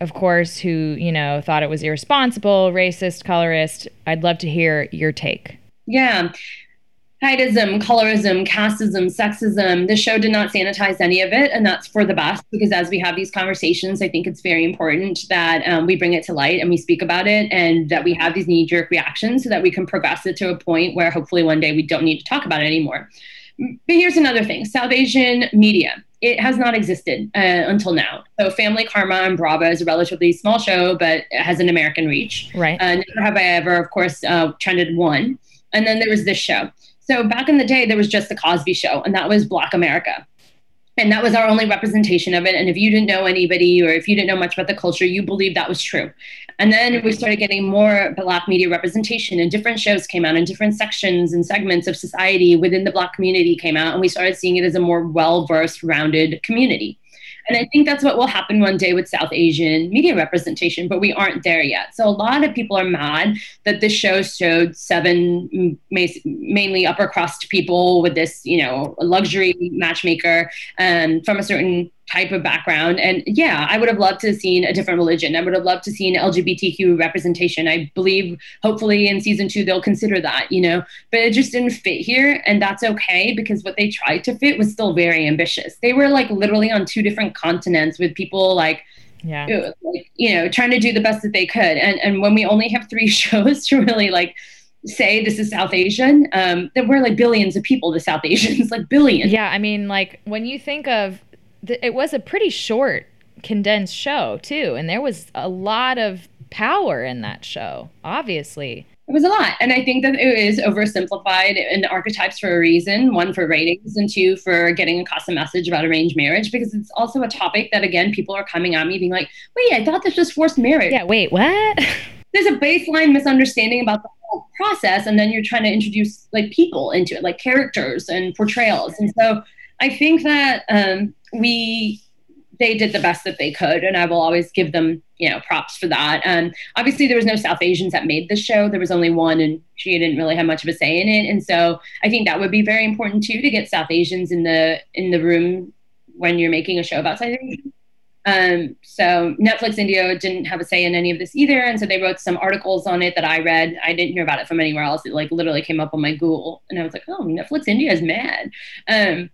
Speaker 3: of course who you know thought it was irresponsible racist colorist. I'd love to hear your take.
Speaker 4: Yeah heightism, colorism, casteism, sexism. The show did not sanitize any of it, and that's for the best because as we have these conversations, I think it's very important that um, we bring it to light and we speak about it, and that we have these knee-jerk reactions so that we can progress it to a point where hopefully one day we don't need to talk about it anymore. But here's another thing: South Asian media. It has not existed uh, until now. So, Family Karma and Bravo is a relatively small show, but it has an American reach.
Speaker 3: Right.
Speaker 4: Uh, Never Have I Ever, of course, uh, trended one. And then there was this show. So back in the day, there was just the Cosby Show, and that was Black America. and that was our only representation of it. And if you didn't know anybody or if you didn't know much about the culture you believed that was true. And then we started getting more black media representation and different shows came out and different sections and segments of society within the black community came out and we started seeing it as a more well-versed rounded community and I think that's what will happen one day with South Asian media representation, but we aren't there yet. So a lot of people are mad that this show showed seven mainly upper crust people with this, you know, luxury matchmaker um, from a certain type of background. And yeah, I would have loved to have seen a different religion. I would have loved to have seen LGBTQ representation. I believe hopefully in season two they'll consider that, you know, but it just didn't fit here. And that's okay because what they tried to fit was still very ambitious. They were like literally on two different continents with people like yeah. Like, you know, trying to do the best that they could. And and when we only have three shows to really like say this is South Asian, um, that we're like billions of people the South Asians, like billions.
Speaker 3: Yeah, I mean, like when you think of it was a pretty short, condensed show too, and there was a lot of power in that show. Obviously,
Speaker 4: it was a lot, and I think that it is oversimplified in archetypes for a reason. One for ratings, and two for getting across a message about arranged marriage, because it's also a topic that again people are coming at me being like, "Wait, I thought this was forced marriage."
Speaker 3: Yeah, wait, what?
Speaker 4: There's a baseline misunderstanding about the whole process, and then you're trying to introduce like people into it, like characters and portrayals, and so I think that um, we they did the best that they could, and I will always give them you know props for that. Um, obviously, there was no South Asians that made the show. There was only one, and she didn't really have much of a say in it. And so I think that would be very important too to get South Asians in the in the room when you're making a show about South Asians. Um, so Netflix India didn't have a say in any of this either, and so they wrote some articles on it that I read. I didn't hear about it from anywhere else. It like literally came up on my Google, and I was like, "Oh, Netflix India is mad." Um,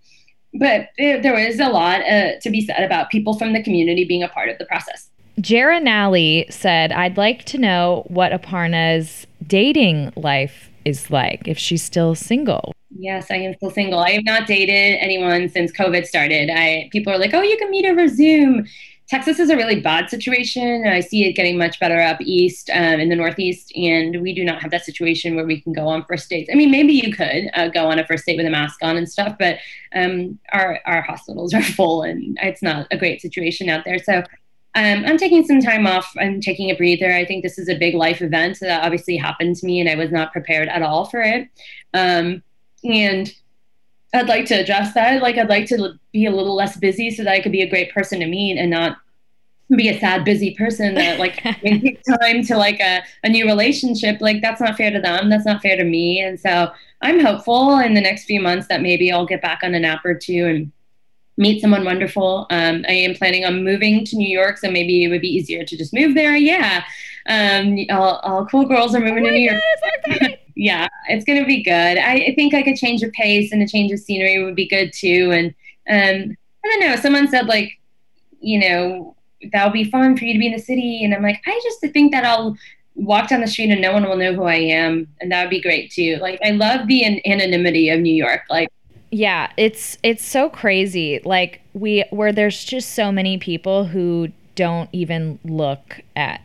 Speaker 4: but there was a lot uh, to be said about people from the community being a part of the process.
Speaker 3: Jara Nally said, I'd like to know what Aparna's dating life is like, if she's still single.
Speaker 4: Yes, I am still single. I have not dated anyone since COVID started. I people are like, "Oh, you can meet over Zoom." Texas is a really bad situation. I see it getting much better up east um, in the Northeast, and we do not have that situation where we can go on first dates. I mean, maybe you could uh, go on a first date with a mask on and stuff, but um, our our hospitals are full, and it's not a great situation out there. So um, I'm taking some time off. I'm taking a breather. I think this is a big life event that obviously happened to me, and I was not prepared at all for it. Um, and I'd like to address that. Like, I'd like to be a little less busy so that I could be a great person to meet and not be a sad, busy person that like take time to like a, a new relationship. Like, that's not fair to them. That's not fair to me. And so I'm hopeful in the next few months that maybe I'll get back on an app or two and meet someone wonderful. Um, I am planning on moving to New York, so maybe it would be easier to just move there. Yeah. Um, all, all cool girls are moving oh to New York. Yeah, it's going to be good. I, I, think like a change of pace and a change of scenery would be good too. And um, I don't know, someone said like, you know, that would be fun for you to be in the city. And I'm like, I just think that I'll walk down the street and no one will know who I am. And that would be great too. Like, I love the an- anonymity of New York. Like,
Speaker 3: yeah, it's it's so crazy. Like we where there's just so many people who don't even look at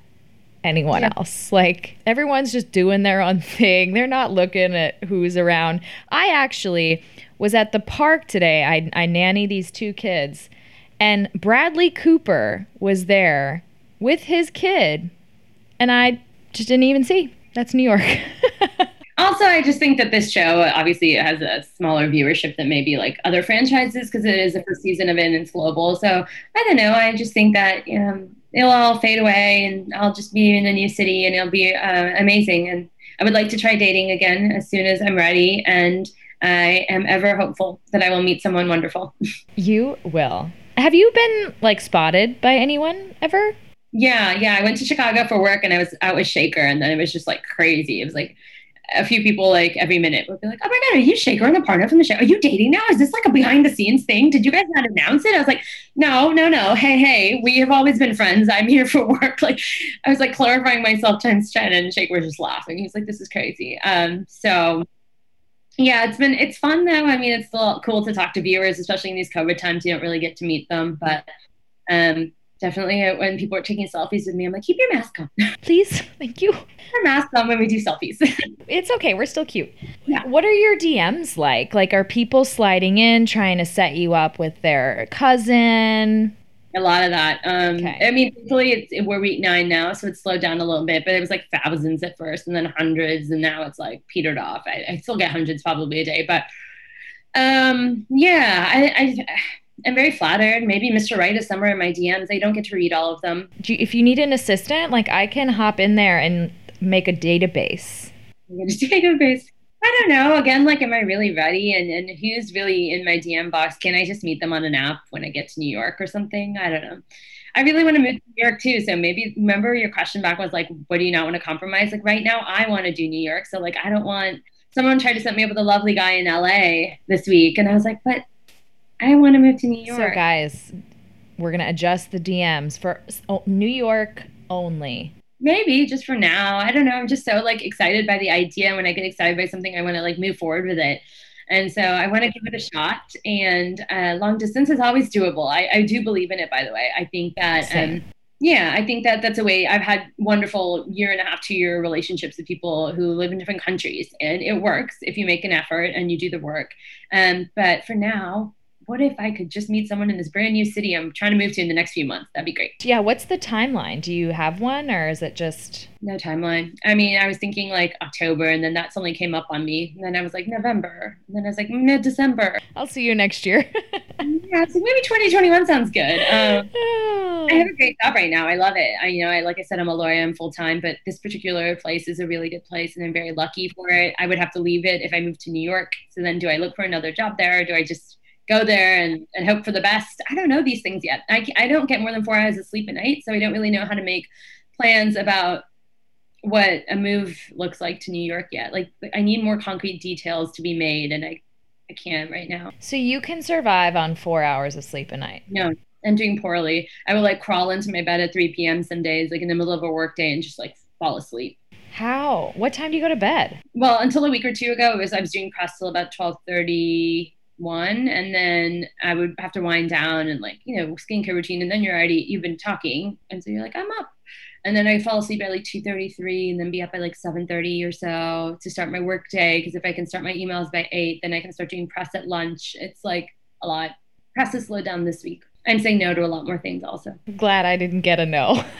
Speaker 3: anyone yeah. else. Like everyone's just doing their own thing. They're not looking at who's around. I actually was at the park today. I, I nanny these two kids, and Bradley Cooper was there with his kid, and I just didn't even see. That's New York.
Speaker 4: also, I just think that this show obviously has a smaller viewership than maybe like other franchises because it is the first season of it and it's global. So I don't know. I just think that um, it'll all fade away and I'll just be in a new city and it'll be uh, amazing. And I would like to try dating again as soon as I'm ready. And I am ever hopeful that I will meet someone wonderful.
Speaker 3: you will. Have you been like spotted by anyone ever?
Speaker 4: Yeah, yeah. I went to Chicago for work and I was out with Shekar and then it was just like crazy. It was like a few people like every minute would be like, "Oh my god, are you Shekar and Aparna from the show? Are you dating now? Is this like a behind the scenes thing? Did you guys not announce it?" I was like, "No, no, no. Hey, hey, we have always been friends. I'm here for work." Like, I was like clarifying myself times ten, and Shekar was just laughing. He's like, "This is crazy." Um, so yeah, it's been it's fun though. I mean, it's still cool to talk to viewers, especially in these COVID times. You don't really get to meet them, but um, definitely uh, when people are taking selfies with me, I'm like, keep your mask on.
Speaker 3: Please, thank you.
Speaker 4: Our mask on when we do selfies.
Speaker 3: It's okay. We're still cute.
Speaker 4: Yeah.
Speaker 3: What are your DMs like? Like, are people sliding in trying to set you up with their cousin?
Speaker 4: a lot of that. Um,
Speaker 3: Okay.
Speaker 4: I mean, thankfully, it's, we're week nine now, so it's slowed down a little bit. But it was like thousands at first, and then hundreds, and now it's like petered off. I, I still get hundreds probably a day, but um, yeah, I, I I'm very flattered. Maybe Mr. Wright is somewhere in my DMs. I don't get to read all of them.
Speaker 3: Do you, if you need an assistant, like, I can hop in there and make a database.
Speaker 4: I'm gonna take a base. I don't know. Again, like, am I really ready? And and who's really in my DM box? Can I just meet them on an app when I get to New York or something? I don't know. I really want to move to New York too. So maybe remember your question back was like, what do you not want to compromise? Like right now, I want to do New York. So like, I don't want someone tried to set me up with a lovely guy in LA this week, and I was like, but I want to move to New York.
Speaker 3: So, guys, we're going to adjust the DMs for oh, New York only.
Speaker 4: maybe just for now. I don't know. I'm just so like excited by the idea. When i get excited by something i want to like move forward with it. And so i want to give it a shot. And uh, long distance is always doable. I, I do believe in it by the way. I think that um, yeah i think that that's a way i've had wonderful year and a half two year relationships with people who live in different countries. And it works if you make an effort and you do the work. Um, but for now what if i could just meet someone in this brand new city i'm trying to move to in the next few months that'd be great
Speaker 3: Yeah, what's the timeline? Do you have one or is it just
Speaker 4: No timeline. I mean, I was thinking like October, and then that suddenly came up on me. And then I was like November. And then I was like mid December.
Speaker 3: I'll see you next year?
Speaker 4: Yeah, so maybe 2021 sounds good. Um,
Speaker 3: Oh.
Speaker 4: I have a great job right now. I love it. I, you know, I like I said, I'm a lawyer. I'm full time, but this particular place is a really good place, and I'm very lucky for it. I would have to leave it if I moved to New York. So then, do I look for another job there, or do I just go there and, and hope for the best? I don't know these things yet. I, I don't get more than four hours of sleep a night, so I don't really know how to make plans about what a move looks like to New York yet. Like, I need more concrete details to be made, and I, I can't right now.
Speaker 3: So you can survive on four hours of sleep a night.
Speaker 4: No, and doing poorly. I would like crawl into my bed at 3 p.m. some days, like in the middle of a work day, and just like fall asleep.
Speaker 3: How? What time do you go to bed?
Speaker 4: Well, until a week or two ago, it was I was doing press till about 12:31, and then I would have to wind down and like you know skincare routine, and then you're already you've been talking, and so you're like I'm up. And then I fall asleep at like 2:33, and then be up at like 7:30 or so to start my work day. Because if I can start my emails by eight, then I can start doing press at lunch. It's like a lot. Press has slowed down this week. I'm saying no to a lot more things also.
Speaker 3: Glad I didn't get a no.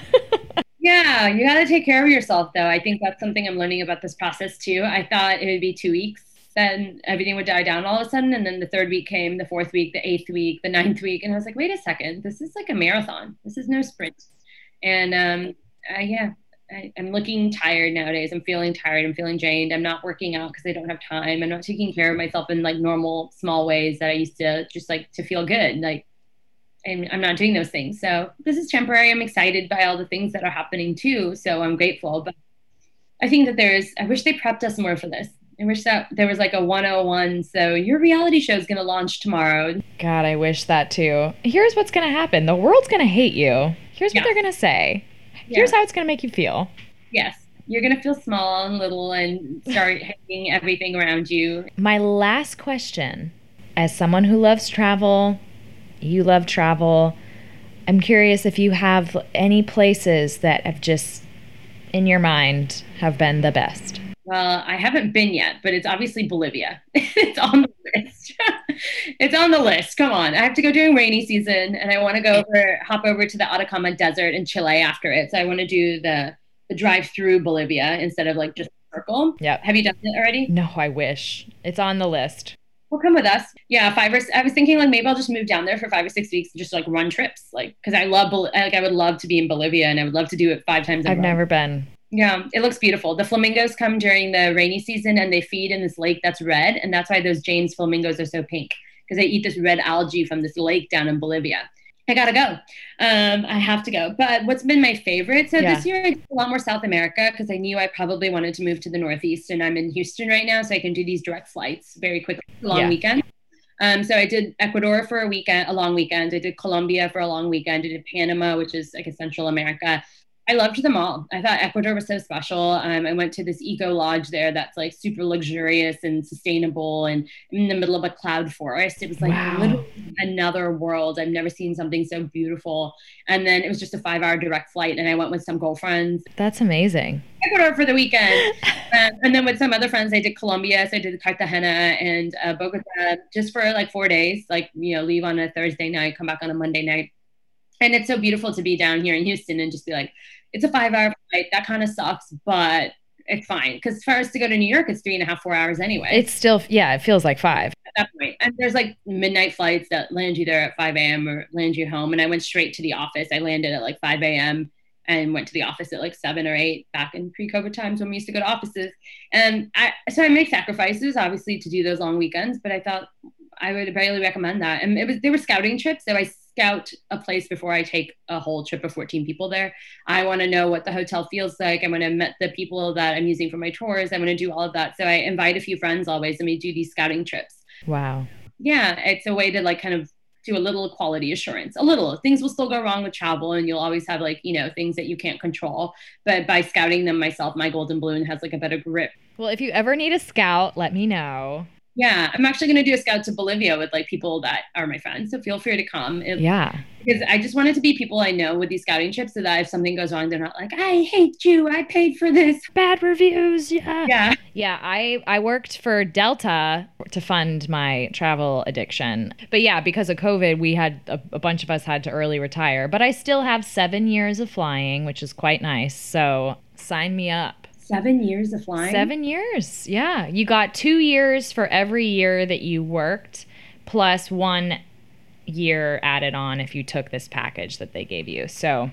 Speaker 4: Yeah, you got to take care of yourself, though. I think that's something I'm learning about this process too. I thought it would be two weeks, then everything would die down all of a sudden, and then the third week came, the fourth week, the eighth week, the ninth week, and I was like, wait a second, this is like a marathon. This is no sprint. And um, uh, yeah, I, I'm looking tired nowadays. I'm feeling tired. I'm feeling drained. I'm not working out because I don't have time. I'm not taking care of myself in like normal small ways that I used to just like to feel good. Like and I'm not doing those things. So this is temporary. I'm excited by all the things that are happening too. So I'm grateful. But I think that there's, I wish they prepped us more for this. I wish that there was like a 101. So your reality show is going to launch tomorrow.
Speaker 3: God, I wish that too. Here's what's going to happen the world's going to hate you. Here's what they're going to say. Here's
Speaker 4: Yeah.
Speaker 3: how it's going to make you feel.
Speaker 4: Yes. You're going to feel small and little and start hating everything around you.
Speaker 3: My last question as someone who loves travel, you love travel. I'm curious if you have any places that have just in your mind have been the best.
Speaker 4: Well, I haven't been yet, but it's obviously Bolivia. it's on the list. it's on the list. Come on. I have to go during rainy season and I want to go over hop over to the Atacama Desert in Chile after it. So I want to do the the drive through Bolivia instead of like just circle.
Speaker 3: Yeah.
Speaker 4: Have you done it already?
Speaker 3: No, I wish. It's on the list.
Speaker 4: Well, come with us. Yeah, five or I was thinking like maybe I'll just move down there for five or six weeks and just like run trips, like because I love like I would love to be in Bolivia and I would love to do it five times.
Speaker 3: I've never been.
Speaker 4: Yeah, it looks beautiful. The flamingos come during the rainy season and they feed in this lake that's red. And that's why those James flamingos are so pink because they eat this red algae from this lake down in Bolivia. I gotta go. Um, I have to go. But what's been my favorite? So
Speaker 3: Yeah.
Speaker 4: this year I did a lot more South America because I knew I probably wanted to move to the Northeast. And I'm in Houston right now, so I can do these direct flights very quickly, long
Speaker 3: Yeah.
Speaker 4: weekend. Um, so I did Ecuador for a weekend, a long weekend. I did Colombia for a long weekend. I did Panama, which is like a Central America. I loved them all. I thought Ecuador was so special. Um, I went to this eco lodge there that's like super luxurious and sustainable and in the middle of a cloud forest. It was like
Speaker 3: Wow.
Speaker 4: literally another world. I've never seen something so beautiful. And then it was just a five hour direct flight. And I went with some girlfriends,
Speaker 3: That's amazing.
Speaker 4: Ecuador for the weekend. um, and then with some other friends, I did Colombia. So I did Cartagena and uh, Bogota just for like four days, like, you know, leave on a Thursday night, come back on a Monday night. And it's so beautiful to be down here in Houston and just be like, it's a five hour flight. That kind of sucks, but it's fine. Because for us to go to New York, it's three and a half, four hours anyway
Speaker 3: It's still, yeah, it feels like five.
Speaker 4: at that point. And there's like midnight flights that land you there at 5 a.m. or land you home. And I went straight to the office. I landed at like 5 a.m. and went to the office at like seven or eight back in pre-COVID times when we used to go to offices. And I so I make sacrifices obviously to do those long weekends, but I thought I would really recommend that. And it was they were scouting trips, so I scout a place before I take a whole trip of 14 people there. I want to know what the hotel feels like. I want to meet the people that I'm using for my tours. I want to do all of that. So I invite a few friends always, and we do these scouting trips
Speaker 3: Wow.
Speaker 4: yeah, it's a way to like kind of do a little quality assurance. A little things will still go wrong with travel, and you'll always have like you know things that you can't control. But by scouting them myself, my golden balloon has like a better grip.
Speaker 3: Well, if you ever need a scout, let me know.
Speaker 4: Yeah, I'm actually going to do a scout to Bolivia with like people that are my friends. So feel free to come. If,
Speaker 3: Yeah.
Speaker 4: Because I just wanted to be people I know with these scouting trips so that if something goes wrong, they're not like, I hate you. I paid for this.
Speaker 3: Bad reviews. Yeah.
Speaker 4: Yeah.
Speaker 3: Yeah, I I worked for Delta to fund my travel addiction. But yeah, because of COVID, we had a, a bunch of us had to early retire. But I still have seven years of flying, which is quite nice. So sign me up.
Speaker 4: Seven years of flying.
Speaker 3: Seven years. Yeah. You got two years for every year that you worked, plus one year added on if you took this package that they gave you. So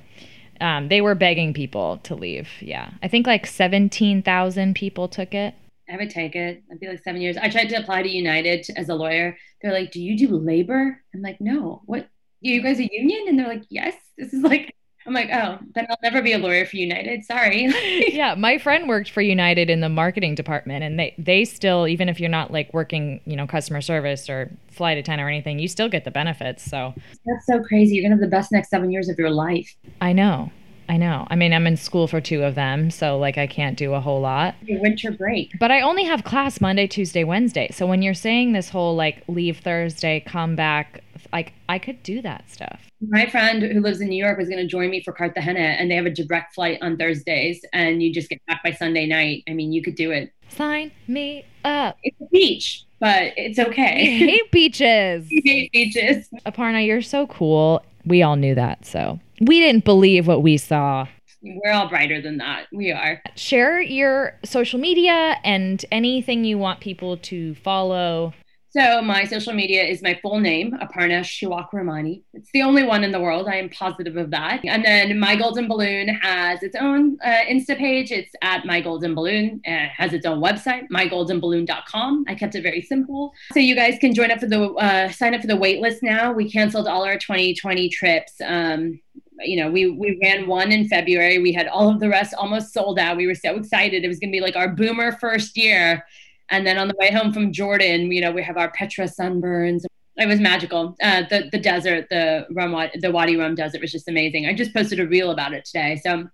Speaker 3: um, they were begging people to leave. Yeah. I think like 17,000 people took it.
Speaker 4: I would take it. I'd be like seven years. I tried to apply to United as a lawyer. They're like, "Do you do labor?" I'm like, "No." What? You guys a union? And they're like, "Yes." This is like, I'm like, "Oh, then I'll never be a lawyer for United." Sorry.
Speaker 3: yeah, my friend worked for United in the marketing department and they they still even if you're not like working, you know, customer service or flight attendant or anything, you still get the benefits. So,
Speaker 4: That's so crazy. You're gonna have the best next seven years of your life.
Speaker 3: I know. I know. I mean, I'm in school for two of them, so like I can't do a whole lot.
Speaker 4: Your winter break.
Speaker 3: But I only have class Monday, Tuesday, Wednesday. So when you're saying this whole like leave Thursday, come back, like I could do that stuff.
Speaker 4: My friend who lives in New York was gonna join me for Cartagena, and they have a direct flight on Thursdays, and you just get back by Sunday night. I mean, you could do it.
Speaker 3: Sign me up.
Speaker 4: It's a beach, but it's okay.
Speaker 3: I hate beaches.
Speaker 4: You hate beaches.
Speaker 3: Aparna, you're so cool. We all knew that, so we didn't believe what we saw.
Speaker 4: We're all brighter than that. We are.
Speaker 3: Share your social media and anything you want people to follow.
Speaker 4: So my social media is my full name, Aparna Shewakramani. It's the only one in the world. I am positive of that. And then My Golden Balloon has its own uh, Insta page. It's at My Golden Balloon. It has its own website, mygoldenballoon.com. I kept it very simple. So you guys can join up for the, uh, sign up for the wait list now. We canceled all our 2020 trips. Um, you know, we we ran one in February. We had all of the rest almost sold out. We were so excited. It was going to be like our boomer first year. And then on the way home from Jordan, you know, we have our Petra sunburns. It was magical. Uh, the the desert, the Rum, the Wadi Rum desert was just amazing. I just posted a reel about it today. So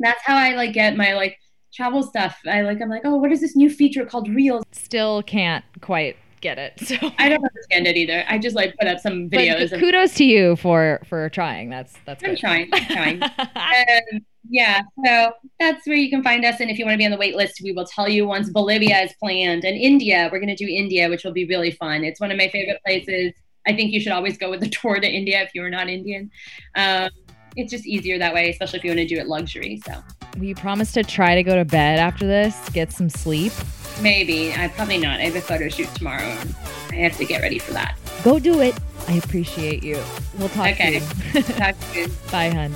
Speaker 4: that's how I like get my like travel stuff. I like I'm like, oh, what is this new feature called Reels?
Speaker 3: Still can't quite get it. So
Speaker 4: I don't understand it either. I just like put up some
Speaker 3: But
Speaker 4: videos. and
Speaker 3: kudos to you for for trying. That's that's
Speaker 4: I'm
Speaker 3: good.
Speaker 4: trying. I'm trying. um, yeah, so that's where you can find us. And if you want to be on the wait list, we will tell you once Bolivia is planned. And India, we're going to do India, which will be really fun. It's one of my favorite places. I think you should always go with a tour to India if you're not Indian. Um, it's just easier that way, especially if you want to do it luxury. So
Speaker 3: Will you promise to try to go to bed after this? Get some sleep.
Speaker 4: maybe, I probably not. I have a photo shoot tomorrow. And I have to get ready for that.
Speaker 3: Go do it. I appreciate you. We'll talk
Speaker 4: Okay.
Speaker 3: soon.
Speaker 4: Talk soon.
Speaker 3: Bye, hun.